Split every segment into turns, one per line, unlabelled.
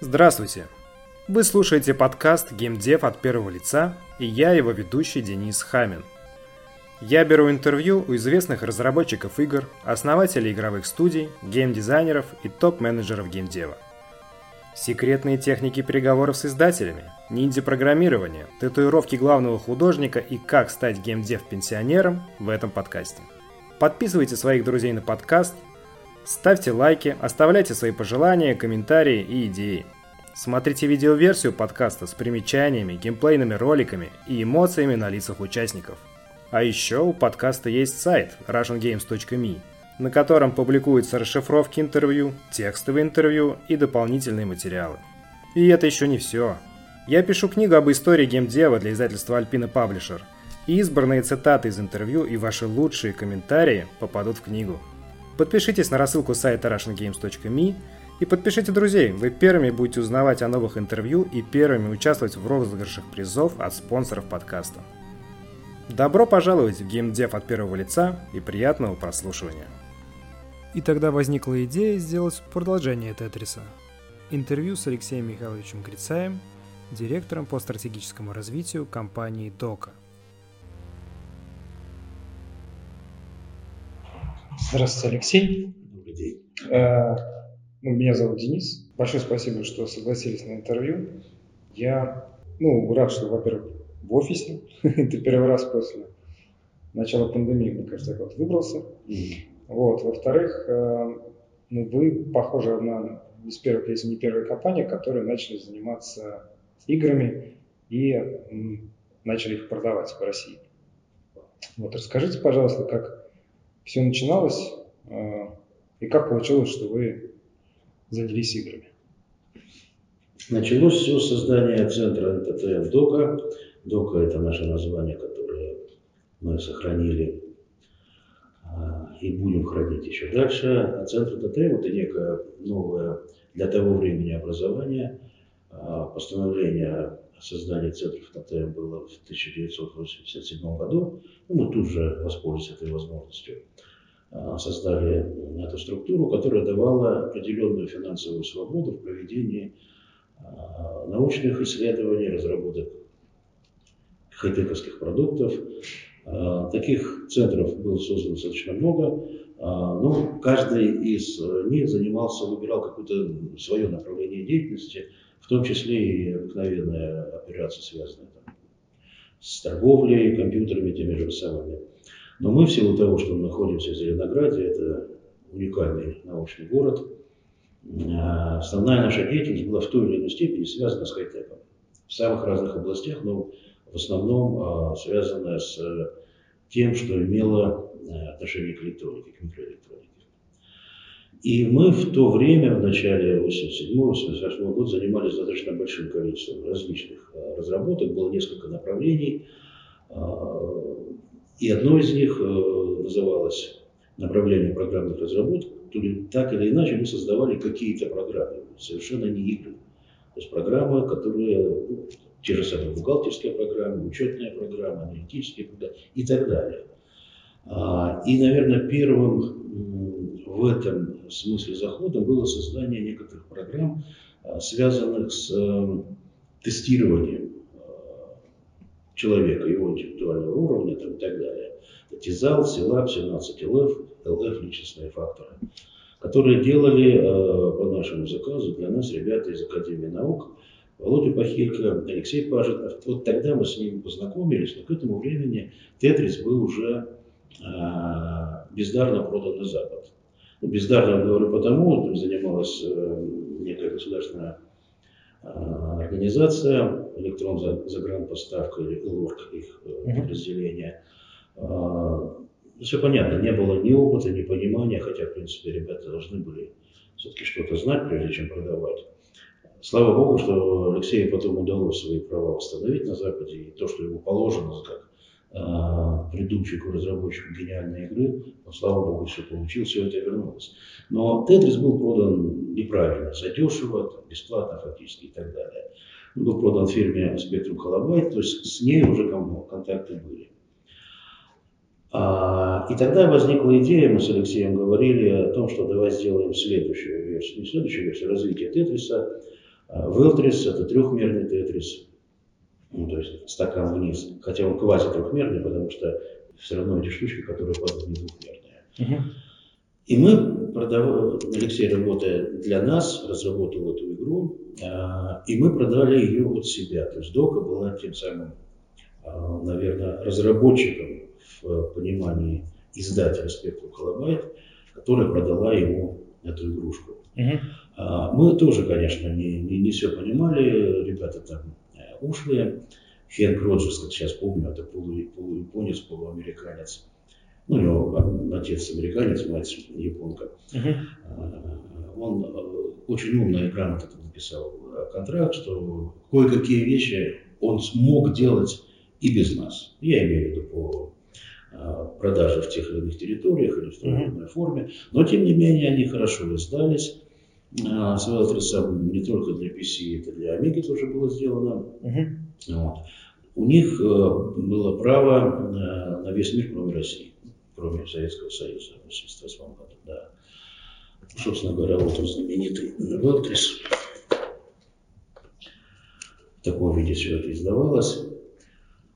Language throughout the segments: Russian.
Здравствуйте! Вы слушаете подкаст GameDev от первого лица, и я его ведущий Денис Хамин. Я беру интервью у известных разработчиков игр, основателей игровых студий, геймдизайнеров и топ-менеджеров геймдева. Секретные техники переговоров с издателями, ниндзя-программирование, татуировки главного художника и как стать геймдев-пенсионером в этом подкасте. Подписывайте своих друзей на подкаст – Ставьте лайки, оставляйте свои пожелания, комментарии и идеи. Смотрите видеоверсию подкаста с примечаниями, геймплейными роликами и эмоциями на лицах участников. А еще у подкаста есть сайт russiangames.me, на котором публикуются расшифровки интервью, текстовые интервью и дополнительные материалы. И это еще не все. Я пишу книгу об истории геймдева для издательства Alpina Publisher, и избранные цитаты из интервью и ваши лучшие комментарии попадут в книгу. Подпишитесь на рассылку сайта russiangames.me и подпишите друзей. Вы первыми будете узнавать о новых интервью и первыми участвовать в розыгрышах призов от спонсоров подкаста. Добро пожаловать в геймдев от первого лица и приятного прослушивания. И тогда возникла идея сделать продолжение Тетриса. Интервью с Алексеем Михайловичем Грицаем, директором по стратегическому развитию компании Дока –
Здравствуйте, Алексей. Добрый день. Э, ну, меня зовут Денис. Большое спасибо, что согласились на интервью. Я ну, рад, что, во-первых, в офисе. Ты первый раз после начала пандемии, мне кажется, так вот выбрался. Вот. Во-вторых, э, ну, вы похожи на из первых, если не первая компания, которые начали заниматься играми и начали их продавать по России. Вот расскажите, пожалуйста, как все начиналось э, и как получилось, что вы занялись играми?
Началось все с создания центра НТТ ДОКа. ДОКа – это наше название, которое мы сохранили а, и будем хранить еще дальше. А центр НТТ – это некое новое для того времени образование. А, постановление о создании центров НТТ было в 1987 году. Мы тут же воспользовались этой возможностью. А, создали эту структуру, которая давала определенную финансовую свободу в проведении а, научных исследований, разработок хай-тековских продуктов. А, таких центров было создано достаточно много, но каждый из них занимался, выбирал какое-то свое направление деятельности, в том числе и обыкновенные операции, связанные там, с торговлей, компьютерами, теми же самыми но мы в силу того, что мы находимся в Зеленограде, это уникальный научный город, а, основная наша деятельность была в той или иной степени связана с хай-теком. В самых разных областях, но в основном а, связана с тем, что имело а, отношение к электронике, к микроэлектронике. И мы в то время, в начале 87-88 года, занимались достаточно большим количеством различных разработок, было несколько направлений. И одно из них э, называлось направление программных разработок. То ли так или иначе мы создавали какие-то программы, совершенно не игры. То есть программы, которые, ну, те же самые бухгалтерские программы, учетные программы, аналитические программы и так далее. А, и, наверное, первым в этом смысле заходом было создание некоторых программ, а, связанных с э, тестированием человека, его интеллектуального уровня там, и так далее. ТИЗАЛ, СИЛАП, 17 ЛФ, ЛФ личностные факторы, которые делали э, по нашему заказу для нас ребята из Академии наук, Володя Пахилько, Алексей Пажитов. Вот тогда мы с ними познакомились, но к этому времени Тетрис был уже э, бездарно продан на Запад. Бездарно говорю потому, занималась э, некая государственная а, организация, электрон загранпоставка или ЭЛОРК их uh-huh. подразделение. Все понятно, не было ни опыта, ни понимания, хотя, в принципе, ребята должны были все-таки что-то знать, прежде чем продавать. Слава Богу, что Алексею потом удалось свои права восстановить на Западе, и то, что ему положено как э, придумщику, разработчику гениальной игры, но, слава Богу, все получил, все это вернулось. Но Тетрис был продан неправильно, задешево, бесплатно фактически и так далее. Он был продан фирме Spectrum Holobyte, то есть с ней уже контакты были. А, и тогда возникла идея, мы с Алексеем говорили о том, что давай сделаем следующую версию, не следующую версию развития Тетриса, Велтрис – это трехмерный тетрис, ну, то есть стакан вниз, хотя он квази трехмерный, потому что все равно эти штучки, которые падают, не двухмерные. Uh-huh. И мы продавали, Алексей, работая для нас, разработал эту игру, а, и мы продали ее от себя. То есть Дока была тем самым, а, наверное, разработчиком в понимании издателя Spectrum Holobyte, которая продала ему эту игрушку. Uh-huh. Мы тоже, конечно, не, не, не все понимали, ребята там ушлые. Хенк Роджерс, как сейчас помню, это полуяпонец, полуамериканец. Ну, у него отец американец, мать японка. Uh-huh. Он э, очень умно и грамотно написал э, контракт, что кое-какие вещи он смог делать и без нас. Я имею в виду по продажи в тех или иных территориях или в той или иной форме. Но, тем не менее, они хорошо издались. С Велтрисом не только для PC, это для Amiga тоже было сделано. Uh-huh. Вот. У них э, было право на, весь мир, кроме России, кроме Советского Союза в 1988 году. Да. Собственно говоря, вот он знаменитый Велтрис. В таком виде все это издавалось.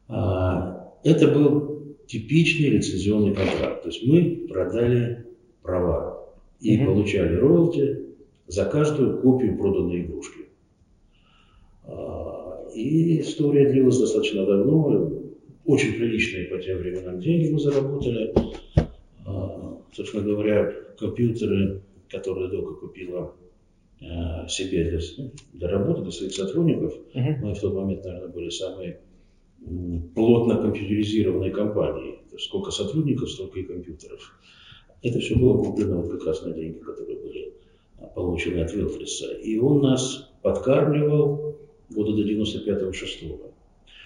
А, это был типичный лицензионный контракт. То есть мы продали права и mm-hmm. получали роялти за каждую копию проданной игрушки. А, и история длилась достаточно давно. Очень приличные по тем временам деньги мы заработали. А, собственно говоря, компьютеры, которые Дока купила а, себе для, для работы, для своих сотрудников, uh-huh. мы в тот момент, наверное, были самой плотно компьютеризированной компанией. Сколько сотрудников, столько и компьютеров. Это все было куплено вот как раз на деньги, которые были полученный от Вилфриса. И он нас подкармливал года до 95-6. Угу.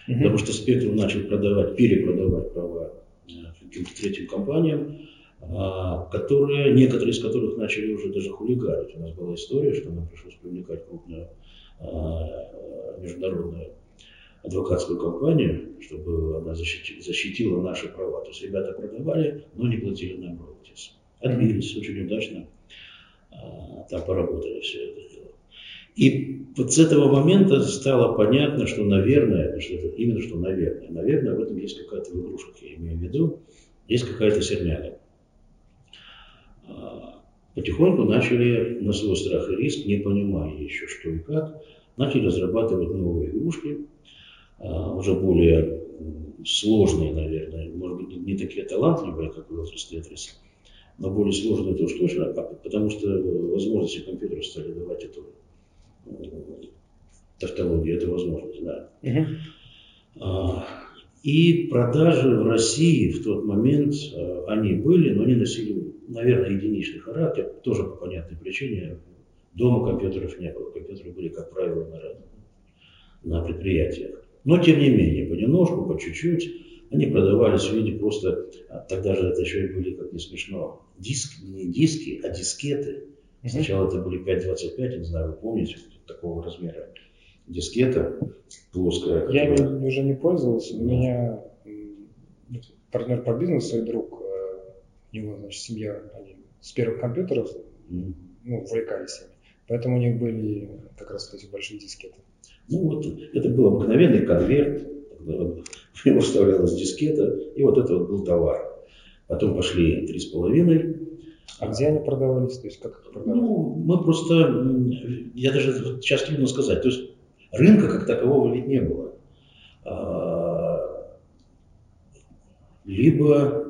Потому что Спектрум начал продавать, перепродавать права э, каким-то третьим компаниям, а, которые, некоторые из которых начали уже даже хулиганить. У нас была история, что нам пришлось привлекать крупную международную адвокатскую компанию, чтобы она защитила, защитила наши права. То есть ребята продавали, но не платили нам роялтис. Отбились очень удачно там поработали все это дело. И вот с этого момента стало понятно, что, наверное, что это, именно что, наверное, наверное, в этом есть какая-то в я имею в виду, есть какая-то сермяга. Потихоньку начали на свой страх и риск, не понимая еще что и как, начали разрабатывать новые игрушки, а, уже более сложные, наверное, может быть, не такие талантливые, как Велтрис Тетрис, но более сложно это уж точно, потому что возможности компьютера стали давать эту э, тавтологию, это возможность, да. Uh-huh. И продажи в России в тот момент, э, они были, но они носили, наверное, единичный характер, тоже по понятной причине. Дома компьютеров не было, компьютеры были, как правило, на, на предприятиях. Но, тем не менее, понемножку, по чуть-чуть, они продавались в виде просто, а тогда же это еще и были, как не смешно, диски, не диски, а дискеты. Сначала это были 5.25, я не знаю, вы помните, такого размера дискета плоская.
Я которая... уже не пользовался, у меня партнер по бизнесу и друг, э, у него, значит, семья, они с первых компьютеров, mm-hmm. ну, увлекались ими. Поэтому у них были как раз эти большие дискеты.
Ну вот, это был обыкновенный конверт, в него вставлялась дискета, и вот это вот был товар. Потом пошли три с половиной.
А где они продавались? То есть как их продавали?
Ну, мы просто, я даже сейчас трудно сказать. То есть рынка как такового ведь не было. А, либо,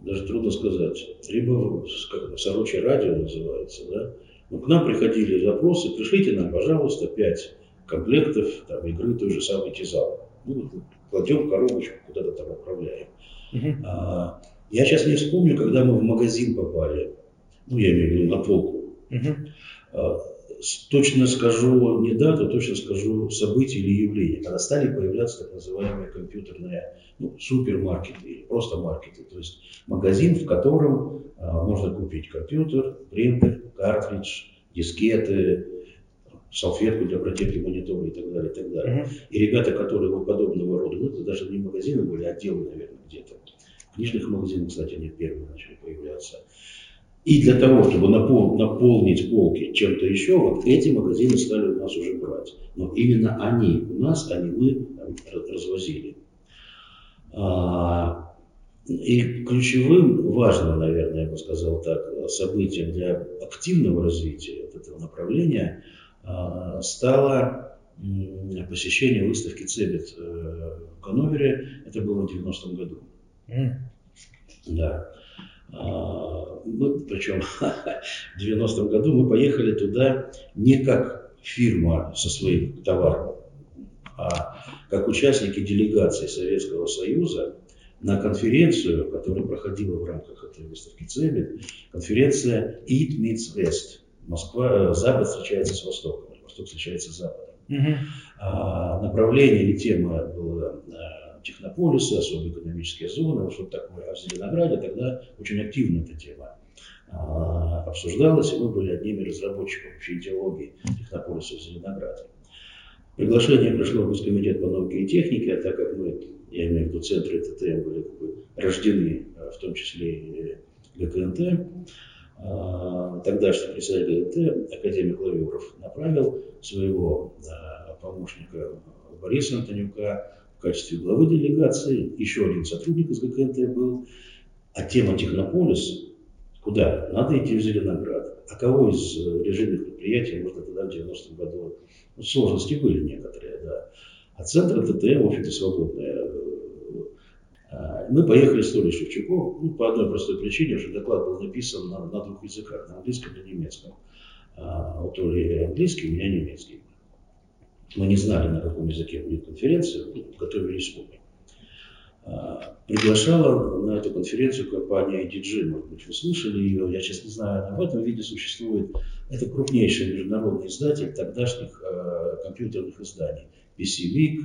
даже трудно сказать, либо как, сорочье радио называется, да. Ну, к нам приходили запросы, пришлите нам, пожалуйста, пять комплектов там, игры той же самой Тизал. Ну, кладем коробочку, куда-то там отправляем. Uh-huh. А, я сейчас не вспомню, когда мы в магазин попали, ну, я имею в виду на полку. Угу. Точно скажу не дату, точно скажу событие или явление, когда стали появляться так называемые компьютерные ну, супермаркеты или просто маркеты. То есть магазин, в котором а, можно купить компьютер, принтер, картридж, дискеты, салфетку для протирки монитора и так далее, и так далее. Uh-huh. И ребята, которые вот подобного рода, ну это даже не магазины были, а отделы, наверное, где-то книжных магазинах, кстати, они первые начали появляться. И для того, чтобы напол, наполнить полки чем-то еще, вот эти магазины стали у нас уже брать. Но именно они у нас, а не мы развозили. А, и ключевым, важным, наверное, я бы сказал так, событием для активного развития этого направления а, стало посещение выставки Цебет э, в Ганновере. Это было в 90-м году. Mm. Да. А, мы, причем в 90-м году мы поехали туда не как фирма со своим товаром, а как участники делегации Советского Союза на конференцию, которая проходила в рамках этой выставки ЦЕБИТ, конференция Eat Meets West. Москва, Запад встречается с Востоком, Восток встречается с Западом. Угу. А, направление или тема была а, технополисы, особые экономические зоны, что такое. А в Зеленограде тогда очень активно эта тема а, обсуждалась, и мы были одними из разработчиков общей идеологии технополиса в Зеленограде. Приглашение пришло в Госкомитет по науке и технике, а так как мы, я имею в виду центры ТТМ, были как бы рождены, а, в том числе и ГКНТ, а, тогдашний председатель ГКНТ, академик Лавиуров, направил своего помощника Бориса Антонюка в качестве главы делегации, еще один сотрудник из ГКНТ был, а тема Технополис, куда? Надо идти в Зеленоград. А кого из э, режимных предприятий можно тогда в 90-м году ну, сложности были некоторые, да. А центр ТТМ, в общем-то, свободная. А, мы поехали с Толей Шевчуком ну, по одной простой причине, что доклад был написан на, на двух языках, на английском и немецком. А у Толи английский, у меня немецкий. Мы не знали, на каком языке будет конференция, ну, готовились оба. А, приглашала на эту конференцию компания IDG, может быть, вы слышали ее, я сейчас не знаю, она в этом виде существует. Это крупнейший международный издатель тогдашних э, компьютерных изданий. PC Week,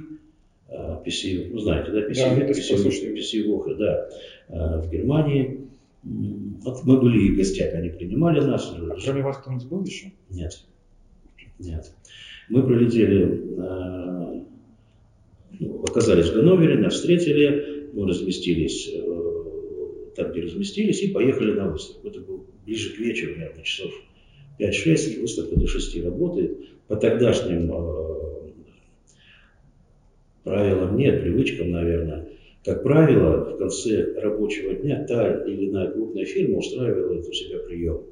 э, PC, ну знаете, да, PC, да, Week, PC, PC Woche, да, э, в Германии. Вот мы были гостями, они принимали нас.
А кроме вас кто-нибудь был еще?
Нет, нет. Мы прилетели, э, ну, оказались в Ганновере, нас встретили, мы разместились э, там, где разместились, и поехали на выставку. Это было ближе к вечеру, наверное, часов 5-6, выставка до 6 работает. По тогдашним э, правилам нет, привычкам, наверное. Как правило, в конце рабочего дня та или иная крупная фирма устраивала у себя прием.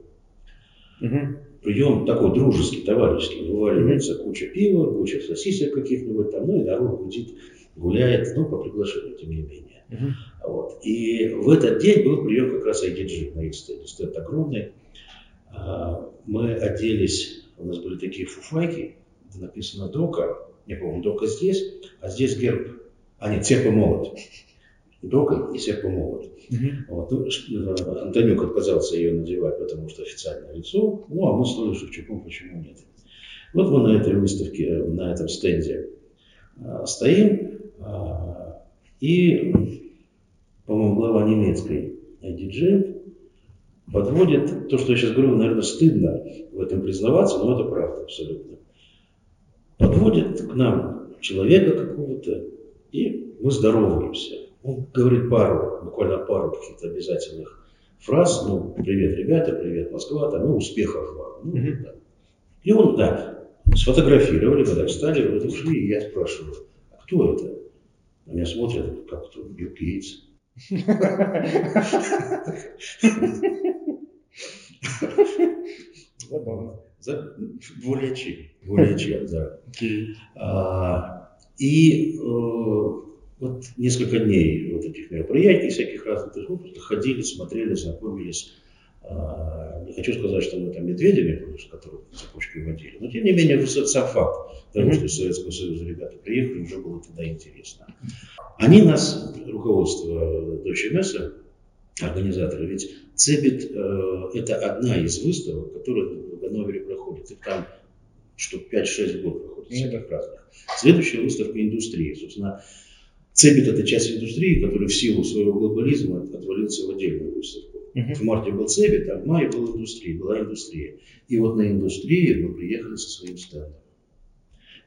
Угу. Прием такой дружеский, товарищеский. Вываливается угу. куча пива, куча сосисек каких-нибудь там, ну и народ гудит, гуляет, ну, по приглашению, тем не менее. Угу. Вот. И в этот день был прием как раз IDG на Институте. Стенд огромный. А, мы оделись, у нас были такие фуфайки, написано Дока, не помню, Дока здесь, а здесь герб, а нет, серп и молот. Дока и и молот. Uh-huh. Вот. Ну, э, Антонюк отказался ее надевать, потому что официальное лицо, ну а мы с Толей Шевчуком почему нет. Вот мы на этой выставке, на этом стенде а, стоим, а, и, по-моему, глава немецкой диджей подводит, то, что я сейчас говорю, наверное, стыдно в этом признаваться, но это правда абсолютно. Подводит к нам человека какого-то, и мы здороваемся. Он говорит пару, буквально пару каких-то обязательных фраз, ну, привет, ребята, привет, Москва, там, ну, успехов вам. Ну, mm-hmm. да. И он, да, сфотографировали, когда встали, вот ушли, и я спрашиваю, а кто это? На меня смотрят, как кто, Билл Гейтс. Забавно. Более чем. Более чем, да. А, и э, вот несколько дней вот этих мероприятий, всяких разных, мы просто ходили, смотрели, знакомились. А, не хочу сказать, что мы там медведями с которых цепочкой водили, но тем не менее сам факт того, что из Советского Союза ребята приехали, уже было тогда интересно. Они нас, руководство Deutsche Messe, организаторы, ведь Цебит э, это одна из выставок, которая в Ганновере проходит. И там штук 5-6 год проходит, всяких разных. Следующая выставка индустрии. Собственно, Цебит это часть индустрии, которая в силу своего глобализма отвалился в отдельную выставку. Uh-huh. В марте был Цебит, а в мае была индустрия, была индустрия. И вот на индустрии мы приехали со своим стендом.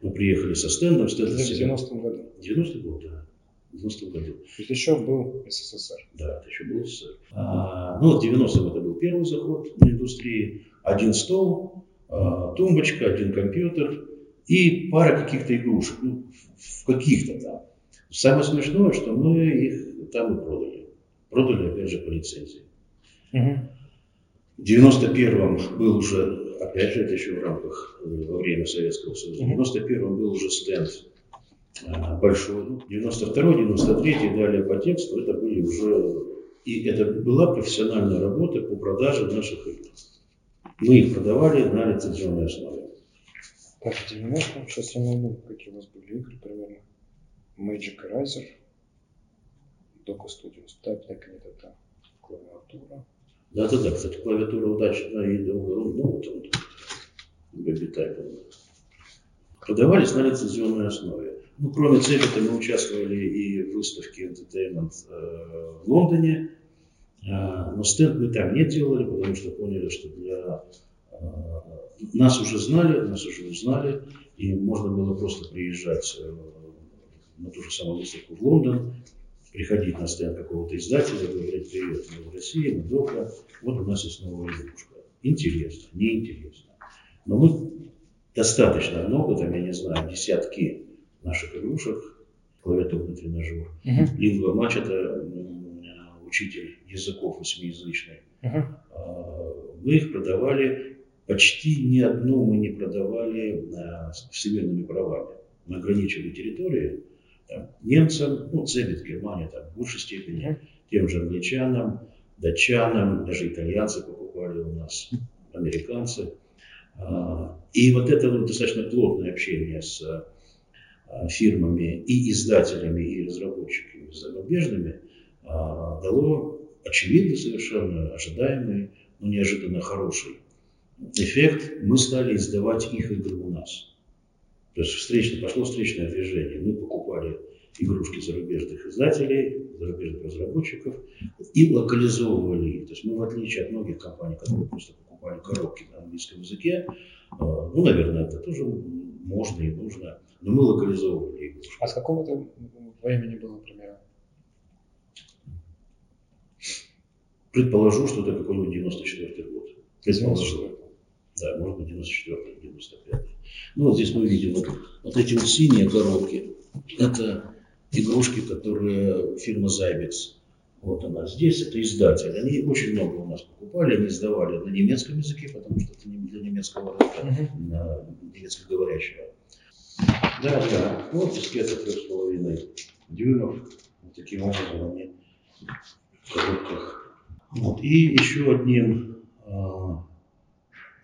Мы приехали со стендом.
Стенд в 90-м году.
90-й год, да. в 90 году.
То есть еще был СССР.
Да, это еще был СССР. А, ну, в 90-м это был первый заход на индустрии. Один стол, а, тумбочка, один компьютер и пара каких-то игрушек. Ну, в каких-то там. Самое смешное, что мы их там и продали. Продали, опять же, по лицензии.
Угу.
В 91-м был уже, опять же, это еще в рамках, э, во время Советского Союза, в 91-м был уже стенд а, большой, ну, 92 93 и далее по тексту, это были уже, и это была профессиональная работа по продаже наших игр. Мы их продавали на лицензионной основе.
Так, в 90-м, сейчас я найду, какие у вас были игры примерно. Magic Eraser, Studios, так, нет, это клавиатура.
Да-да-да, кстати, клавиатура удачная и ну, вот он, Baby. Продавались на лицензионной основе. Ну, кроме Цебета мы участвовали и в выставке Entertainment э, в Лондоне, э, но стенд мы там не делали, потому что поняли, что для э, нас уже знали, нас уже узнали, и можно было просто приезжать на ту же самую выставку в Лондон, приходить на стенд какого-то издателя, говорить, привет, мы в России, мы дома, вот у нас есть новая игрушка. Интересно, неинтересно. Но мы достаточно много, там, я не знаю, десятки наших игрушек, клавиатурный тренажер. Uh-huh. Лингва матч это учитель языков восьмиязычный. Uh-huh. Мы их продавали, почти ни одну мы не продавали а, с всемирными правами. Мы ограничили территории там, немцам, ну, Цебит, Германия, там, в большей степени, тем же англичанам, датчанам, даже итальянцы покупали у нас, американцы. А, и вот это вот достаточно плотное общение с а, фирмами и издателями, и разработчиками зарубежными а, дало очевидно совершенно ожидаемый, но неожиданно хороший эффект. Мы стали издавать их игры у нас. То есть встречно, пошло встречное движение. Мы покупали игрушки зарубежных издателей, зарубежных разработчиков и локализовывали их. То есть мы, в отличие от многих компаний, которые просто покупали коробки на английском языке, а, ну, наверное, это тоже можно и нужно, но мы локализовывали игрушки.
А с какого то времени было, например?
Предположу, что это какой-нибудь 94 год. Предположу. Да, может быть 94 95 Ну вот здесь мы видим вот, вот эти вот синие коробки. Это игрушки, которые фирма Зайбекс. Вот она здесь, это издатель. Они очень много у нас покупали, они издавали на немецком языке, потому что это для немецкого рынка, uh-huh. на немецкоговорящего. Да, да, вот дискеты трех с половиной дюймов. Вот таким образом они в коробках. Вот. И еще одним а,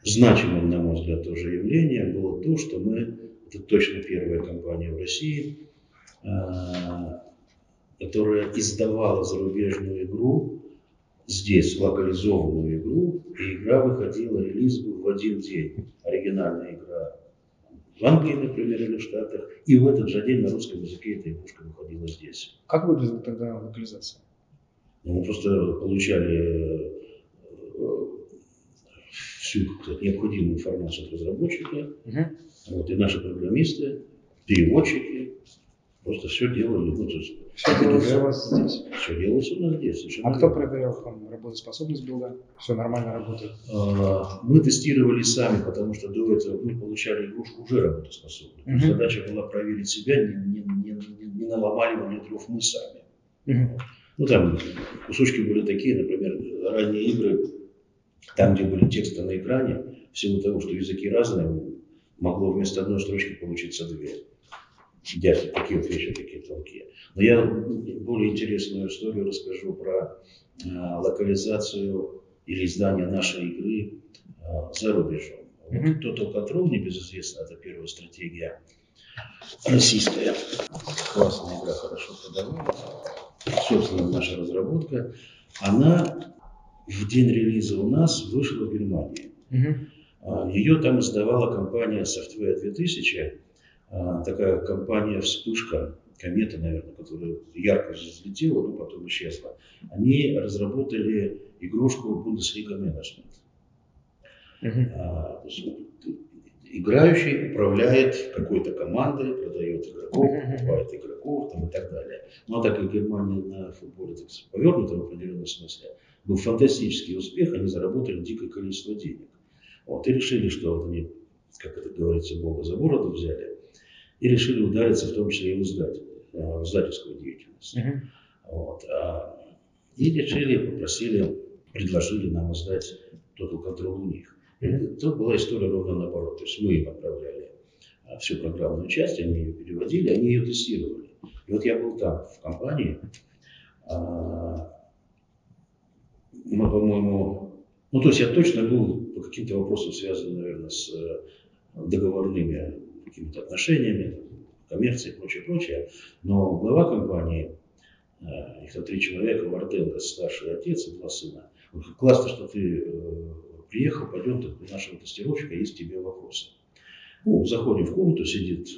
значимым, на мой взгляд, тоже явлением было то, что мы, это точно первая компания в России, а, которая издавала зарубежную игру, здесь локализованную игру, и игра выходила, релиз был в один день. Оригинальная игра в Англии, например, или в Штатах, и в этот же день на русском языке эта игрушка выходила здесь.
Как выглядела тогда локализация?
Ну, мы просто получали э, всю сказать, необходимую информацию от разработчика, угу. вот, и наши программисты, переводчики, просто все делали. Ну, то есть,
все делалось у вас здесь?
Все делалось у нас здесь.
А кто проверял там работоспособность билда? Все нормально работает?
А, мы тестировали сами, потому что до этого мы получали игрушку уже работоспособную. Угу. Задача была проверить себя, не, не, не, не, не наломали ли дров мы сами. Угу. Ну там кусочки были такие, например, ранние игры там, где были тексты на экране, в силу того, что языки разные, могло вместо одной строчки получиться две. Дядьки, такие вот вещи, такие тонкие. Но я более интересную историю расскажу про э, локализацию или издание нашей игры э, за рубежом. Вот. Total Control, небезызвестно, это первая стратегия российская. Классная игра, хорошо продавалась. Собственно, наша разработка. Она в день релиза у нас вышла в Германии. Угу. Ее там издавала компания Software 2000, а, такая компания «Вспышка», комета, наверное, которая ярко взлетела, но потом исчезла. Они разработали игрушку Bundesliga Management. А, играющий управляет какой-то командой, продает игроков, покупает игроков там, и так далее. Но так как Германия на футболе так, повернута в определенном смысле, был фантастический успех, они заработали дикое количество денег. Вот, и решили, что вот они, как это говорится, Бога за бороду взяли, и решили удариться в том числе и в, издатель, э, в издательскую деятельность. Uh-huh. Вот, а, и решили, попросили, предложили нам издать Total Control у них. Mm-hmm. Тут была история ровно наоборот. То есть мы им отправляли а, всю программную часть, они ее переводили, они ее тестировали. И вот я был там, в компании, а, мы, по-моему, ну, то есть я точно был по каким-то вопросам связан, наверное, с э, договорными какими-то отношениями, коммерцией и прочее, прочее. Но глава компании, э, их там три человека, Варденко, старший отец и два сына, классно, что ты э, приехал, пойдем, у нашего тестировщика есть тебе вопросы. Ну, заходим в комнату, сидит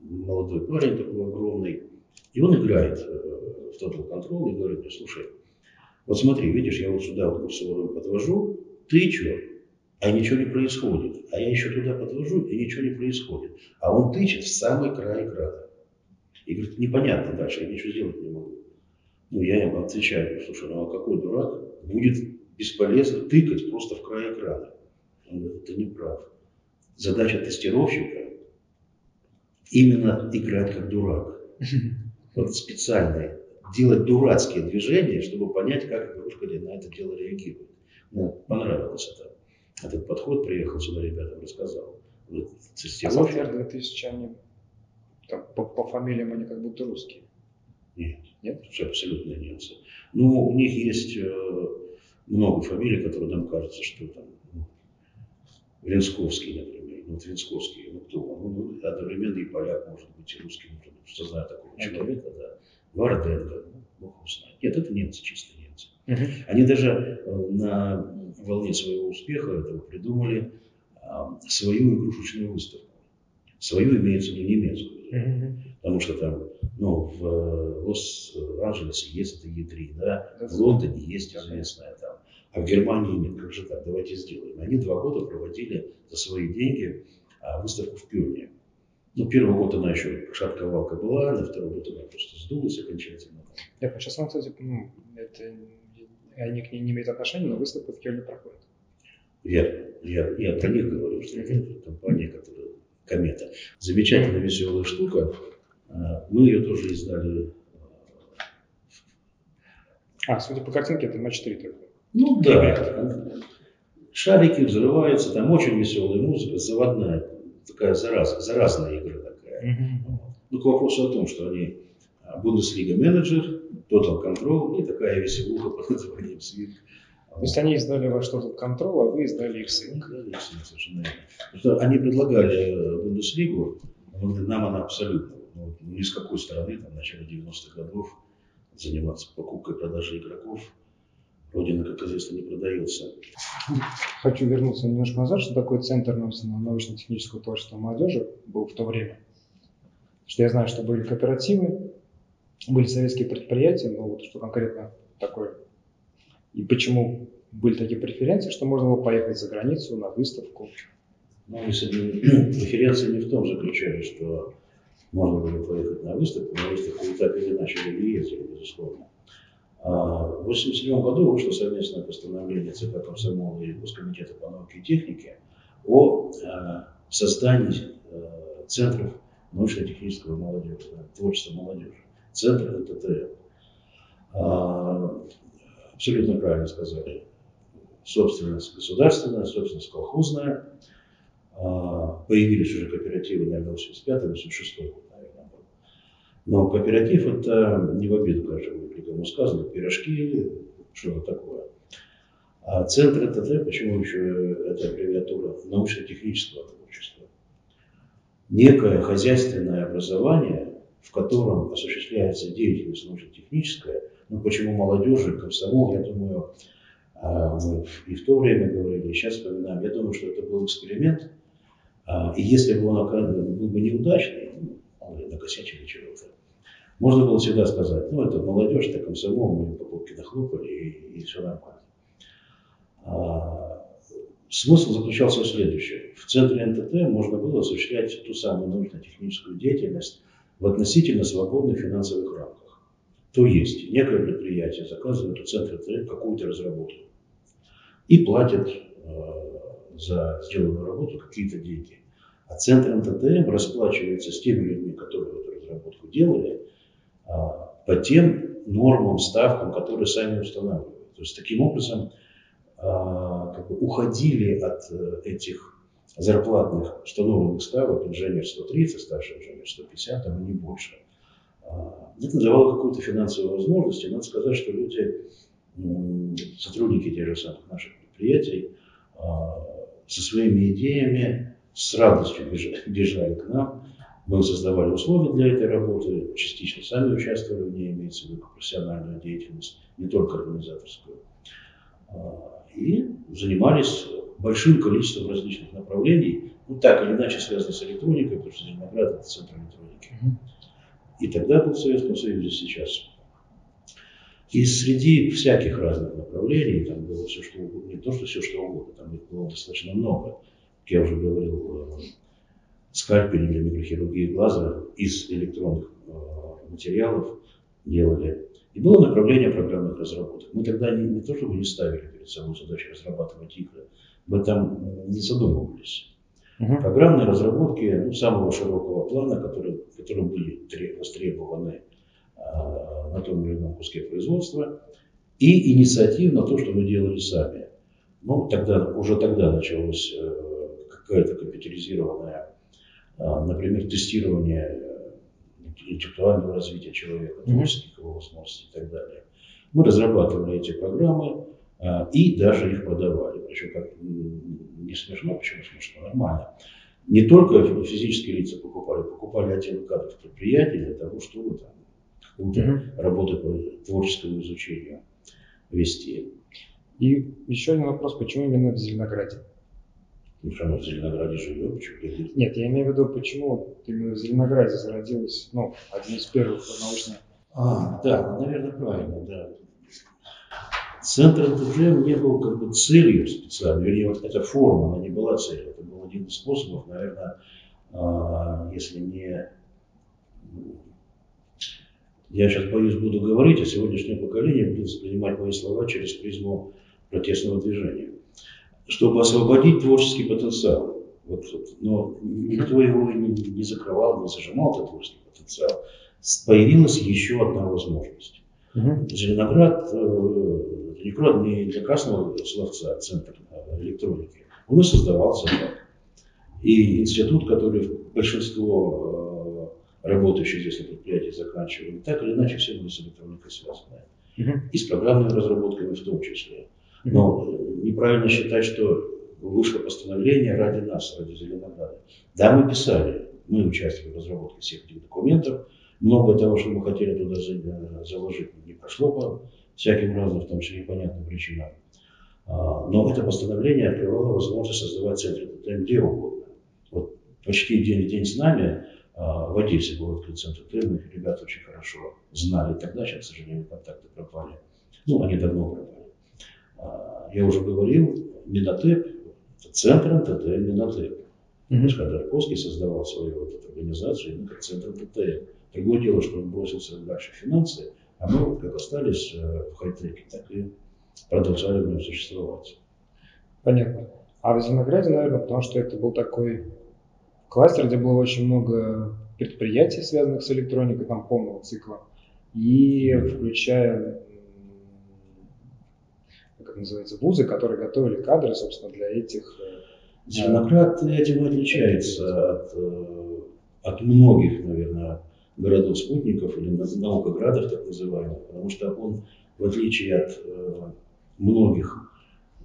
молодой парень такой огромный, и он играет в Total Control и говорит мне, слушай, вот смотри, видишь, я вот сюда вот курсором подвожу, ты что? А ничего не происходит. А я еще туда подвожу, и ничего не происходит. А он тычет в самый край экрана. И говорит, непонятно дальше, я ничего сделать не могу. Ну, я ему отвечаю, слушай, ну а какой дурак будет бесполезно тыкать просто в край экрана. Он говорит, ты не прав. Задача тестировщика именно играть как дурак. Вот специальное. Делать дурацкие движения, чтобы понять, как игрушка на это дело реагирует. Мне понравилось это. Этот подход приехал сюда ребятам, рассказал.
Вот, а софтвер 2000, они там, по, по фамилиям они как будто русские?
Нет. Нет? Все абсолютно немцы. Ну, у них есть э, много фамилий, которые нам кажется, что там ну, Венсковский, например. Ну, вот Венсковский, ну кто он? Ну, одновременно и поляк, может быть, и русский, может быть, что знает такого okay. человека, да. Варденко, ну, бог его знает. Нет, это немцы, чисто немцы. Uh-huh. Они даже э, на волне своего успеха этого придумали а, свою игрушечную выставку. Свою имеется в виду немецкую. Uh-huh. Потому что там, ну, в э, Лос-Анджелесе есть это Е3, да, в Лондоне есть известная там а в Германии нет. Как же так? Давайте сделаем. Они два года проводили за свои деньги выставку в Кёльне. Ну, первый год она еще шатковалка была, на второй год она просто сдулась окончательно.
Я сейчас, кстати, ну, это, они к ней не имеют отношения, но выставка в Кёльне проходит.
Верно. Я, я про них говорю, что это компания, которая комета. Замечательная веселая штука. А, мы ее тоже издали.
А, судя по картинке, это матч 3 только.
Ну да, шарики взрываются, там очень веселая музыка, заводная, такая зараз, заразная игра такая. Mm-hmm. Ну, к вопросу о том, что они Бундеслига менеджер, Total Control и такая веселуха под названием Swing.
То есть они издали ваш Total Control, а вы издали их Swing?
Издали их Swing, совершенно верно. Они предлагали э, Бундеслигу, нам она абсолютно, ну, ни с какой стороны, там, в начале 90-х годов, заниматься покупкой и продажей игроков – Родина, как известно, не продается.
Хочу вернуться немножко назад, что такое Центр научно-технического творчества молодежи был в то время. Что я знаю, что были кооперативы, были советские предприятия, но вот что конкретно такое. И почему были такие преференции, что можно было поехать за границу на выставку.
Ну, если преференции не в том заключались, что можно было поехать на выставку, на выставку и так или иначе не ездили, безусловно. А, в 1987 году вышло совместное постановление ЦК Комсомола и Госкомитета по науке и технике о а, создании а, центров научно-технического молодежи, творчества молодежи. Центр НТТ. Абсолютно правильно сказали. Собственность государственная, собственность колхозная. Появились уже кооперативы, наверное, 85-86 год. Но кооператив это не в обиду, конечно, будет кому сказано, пирожки, что-то такое. А центр ТТ, почему еще эта аббревиатура научно-технического творчества? Некое хозяйственное образование, в котором осуществляется деятельность научно-техническая, ну почему молодежи, комсомол, я думаю, а, мы и в то время говорили, и сейчас вспоминаем, я думаю, что это был эксперимент, а, и если бы он был бы неудачный, ну, накосячили чего-то, можно было всегда сказать, ну, это молодежь, это комсомол, мы по попке нахлопали, и, и все нормально. А, смысл заключался в следующем. В центре НТТ можно было осуществлять ту самую научно-техническую деятельность в относительно свободных финансовых рамках. То есть, некое предприятие заказывает у центра НТТ какую-то разработку и платит э, за сделанную работу какие-то деньги. А центр НТТМ расплачивается с теми людьми, которые эту разработку делали, по тем нормам, ставкам, которые сами устанавливают. То есть таким образом э, как бы уходили от э, этих зарплатных установленных ставок инженер 130, старший инженер 150, там и не больше. А, это давало какую-то финансовую возможность. И надо сказать, что люди, сотрудники тех же самых наших предприятий, а, со своими идеями с радостью бежали к нам. Мы создавали условия для этой работы, частично сами участвовали в ней, имеется в виду профессиональную деятельность, не только организаторскую. А, и занимались большим количеством различных направлений, ну так или иначе связанных с электроникой, потому что Зеленоград это центр электроники. И тогда был в Советском Союзе, сейчас. И среди всяких разных направлений, там было все что угодно, не то, что все что угодно, там их было достаточно много. Как я уже говорил, скальпели для микрохирургии глаза из электронных э, материалов делали и было направление программных разработок. Мы тогда не, не то чтобы не ставили перед собой задачу разрабатывать игры, об этом не задумывались. Угу. Программные разработки ну, самого широкого плана, которые, которые были востребованы э, на том или ином куске производства, и инициативно то, что мы делали сами. Ну, тогда, уже тогда началось э, какое-то компьютеризированное, э, например, тестирование интеллектуального развития человека, творческих его возможностей и так далее. Мы разрабатывали эти программы а, и даже их продавали. Причем как не смешно, почему смешно, нормально. Не только физические лица покупали, покупали отделы кадров предприятий для того, чтобы там какую-то mm-hmm. работу по творческому изучению вести.
И еще один вопрос, почему именно в Зеленограде?
Ну, что мы в Зеленограде живем, почему
Нет, я имею в виду, почему именно в Зеленограде зародилась, ну, один из первых научных...
А, да, наверное, правильно, да. Центр НТЖ не был как бы целью специально, вернее, вот эта форма, она не была целью, это был один из способов, наверное, а, если не... Я сейчас боюсь буду говорить, а сегодняшнее поколение будет воспринимать мои слова через призму протестного движения чтобы освободить творческий потенциал. Вот, но никто его не, не закрывал, не зажимал этот творческий потенциал. Появилась еще одна возможность. Угу. Зеленоград, э, Зеленоград не для красного словца, центр э, электроники, он и создавался так. И институт, который большинство э, работающих здесь на предприятии заканчивали, так или иначе все были с электроникой связаны. Угу. И с программными разработками в том числе. Но неправильно считать, что вышло постановление ради нас, ради Зеленограда. Да, мы писали, мы участвовали в разработке всех этих документов. Много того, что мы хотели туда заложить, не прошло по всяким разным, в том числе непонятным причинам. А, но это постановление открывало возможность создавать центры ТТМ где угодно. Вот почти день в день с нами а, в Одессе был открыт центр ТТМ, их ребята очень хорошо знали тогда, сейчас, к сожалению, контакты пропали. Ну, они давно пропали. А, я уже говорил, Минотеп, центр НТТ Минотеп. Mm-hmm. Когда Рковский создавал свою вот эту организацию именно как центр ТТ. Другое дело, что он бросился дальше в финансы, а мы вот как остались э, в хай-теке, так и продолжали нем существовать.
Понятно. А в Зеленограде, наверное, потому что это был такой кластер, где было очень много предприятий, связанных с электроникой, там полного цикла, и включая как называется, вузы, которые готовили кадры, собственно, для этих... Э,
Зеленоград этим отличается от, э, от многих, наверное, городов-спутников или наукоградов, так называемых, потому что он, в отличие от э, многих,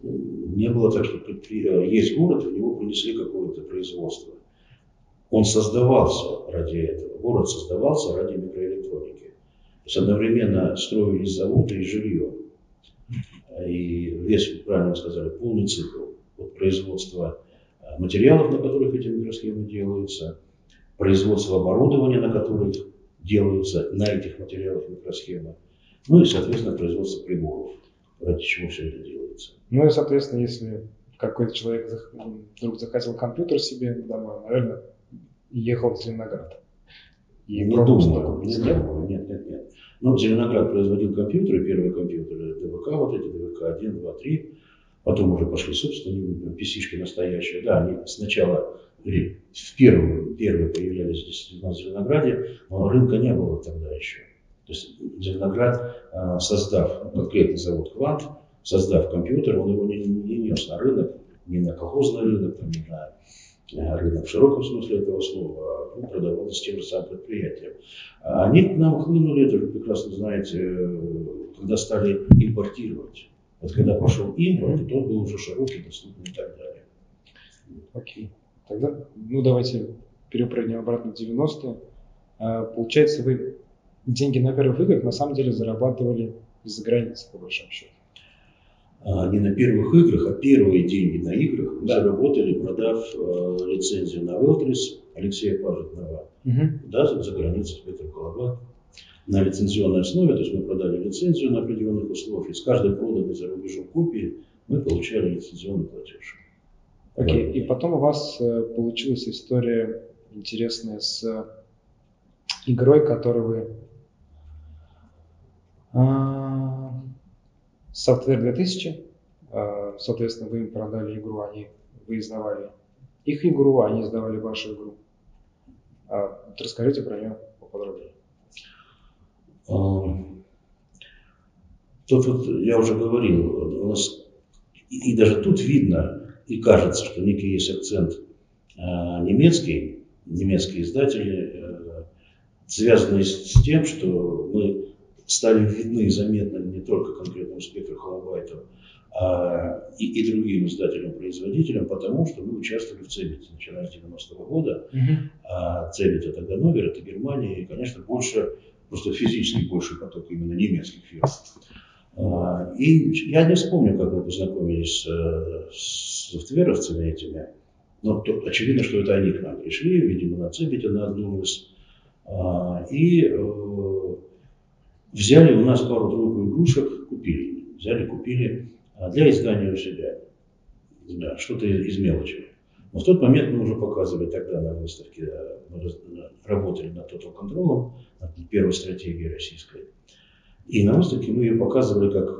не было так, что есть город, в него принесли какое-то производство. Он создавался ради этого. Город создавался ради микроэлектроники. То есть одновременно строились заводы и жилье и весь, правильно вы сказали, полный цикл от производства э, материалов, на которых эти микросхемы делаются, производства оборудования, на которых делаются на этих материалах микросхемы, ну и, соответственно, производство приборов, ради чего все это делается.
Ну и, соответственно, если какой-то человек вдруг захотел компьютер себе домой, наверное, ехал в Зеленоград.
И не думаю, не думаю, нет, нет, нет. Ну, Зеленоград производил компьютеры, первые компьютеры, ДВК вот эти, ДВК 1, 2, 3. Потом уже пошли собственные PC-шки настоящие. Да, они сначала в первые, первые появлялись действительно в Зеленограде, но рынка не было тогда еще. То есть Зеленоград, а, создав конкретный завод «Квант», создав компьютер, он его не, не нес на рынок, не на колхозный рынок, там, не на рынок в широком смысле этого слова, ну, продавался тем же самым предприятием. А они к нам хлынули, это вы прекрасно знаете, когда стали импортировать. Вот когда пошел импорт, то он был уже широкий, доступный и так далее.
Окей. Тогда, ну давайте перепрыгнем обратно в 90-е. Получается, вы деньги на первых играх на самом деле зарабатывали из-за границы, по большому счету.
А, не на первых играх, а первые деньги на играх мы да. заработали, продав э, лицензию на Велтрис Алексея Пажетнова, угу. да, за, границей Петр Колобат, на лицензионной основе, то есть мы продали лицензию на определенных условиях, и с каждой проданной за рубежом копии мы получали лицензионный платеж.
Окей, okay. и потом у вас э, получилась история интересная с игрой, которую вы Software 2000, а, соответственно, вы им продали игру, они, вы издавали их игру, они издавали вашу игру. А, вот расскажите про нее поподробнее.
Тут вот я уже говорил, у нас и, и даже тут видно и кажется, что некий есть акцент а, немецкий, немецкие издатели, э, связанный с тем, что мы стали видны и заметны не только конкретному спектру Холобайту, а и, и другим издателям-производителям, потому что мы участвовали в Цебите, начиная с 90-го года. Uh-huh. А Цебит это Ганновер, это Германия, и, конечно, больше, просто физически больше поток именно немецких фирм. А, и я не вспомню, как мы познакомились с, с софтверовцами этими, но то, очевидно, что это они к нам пришли, видимо, на Цебите на из. А, и э, Взяли у нас пару-тройку игрушек, купили. Взяли, купили а, для издания у себя. Да, что-то из мелочи. Но в тот момент мы уже показывали тогда на выставке, мы работали над Total Control, над первой стратегией российской. И на выставке мы ее показывали, как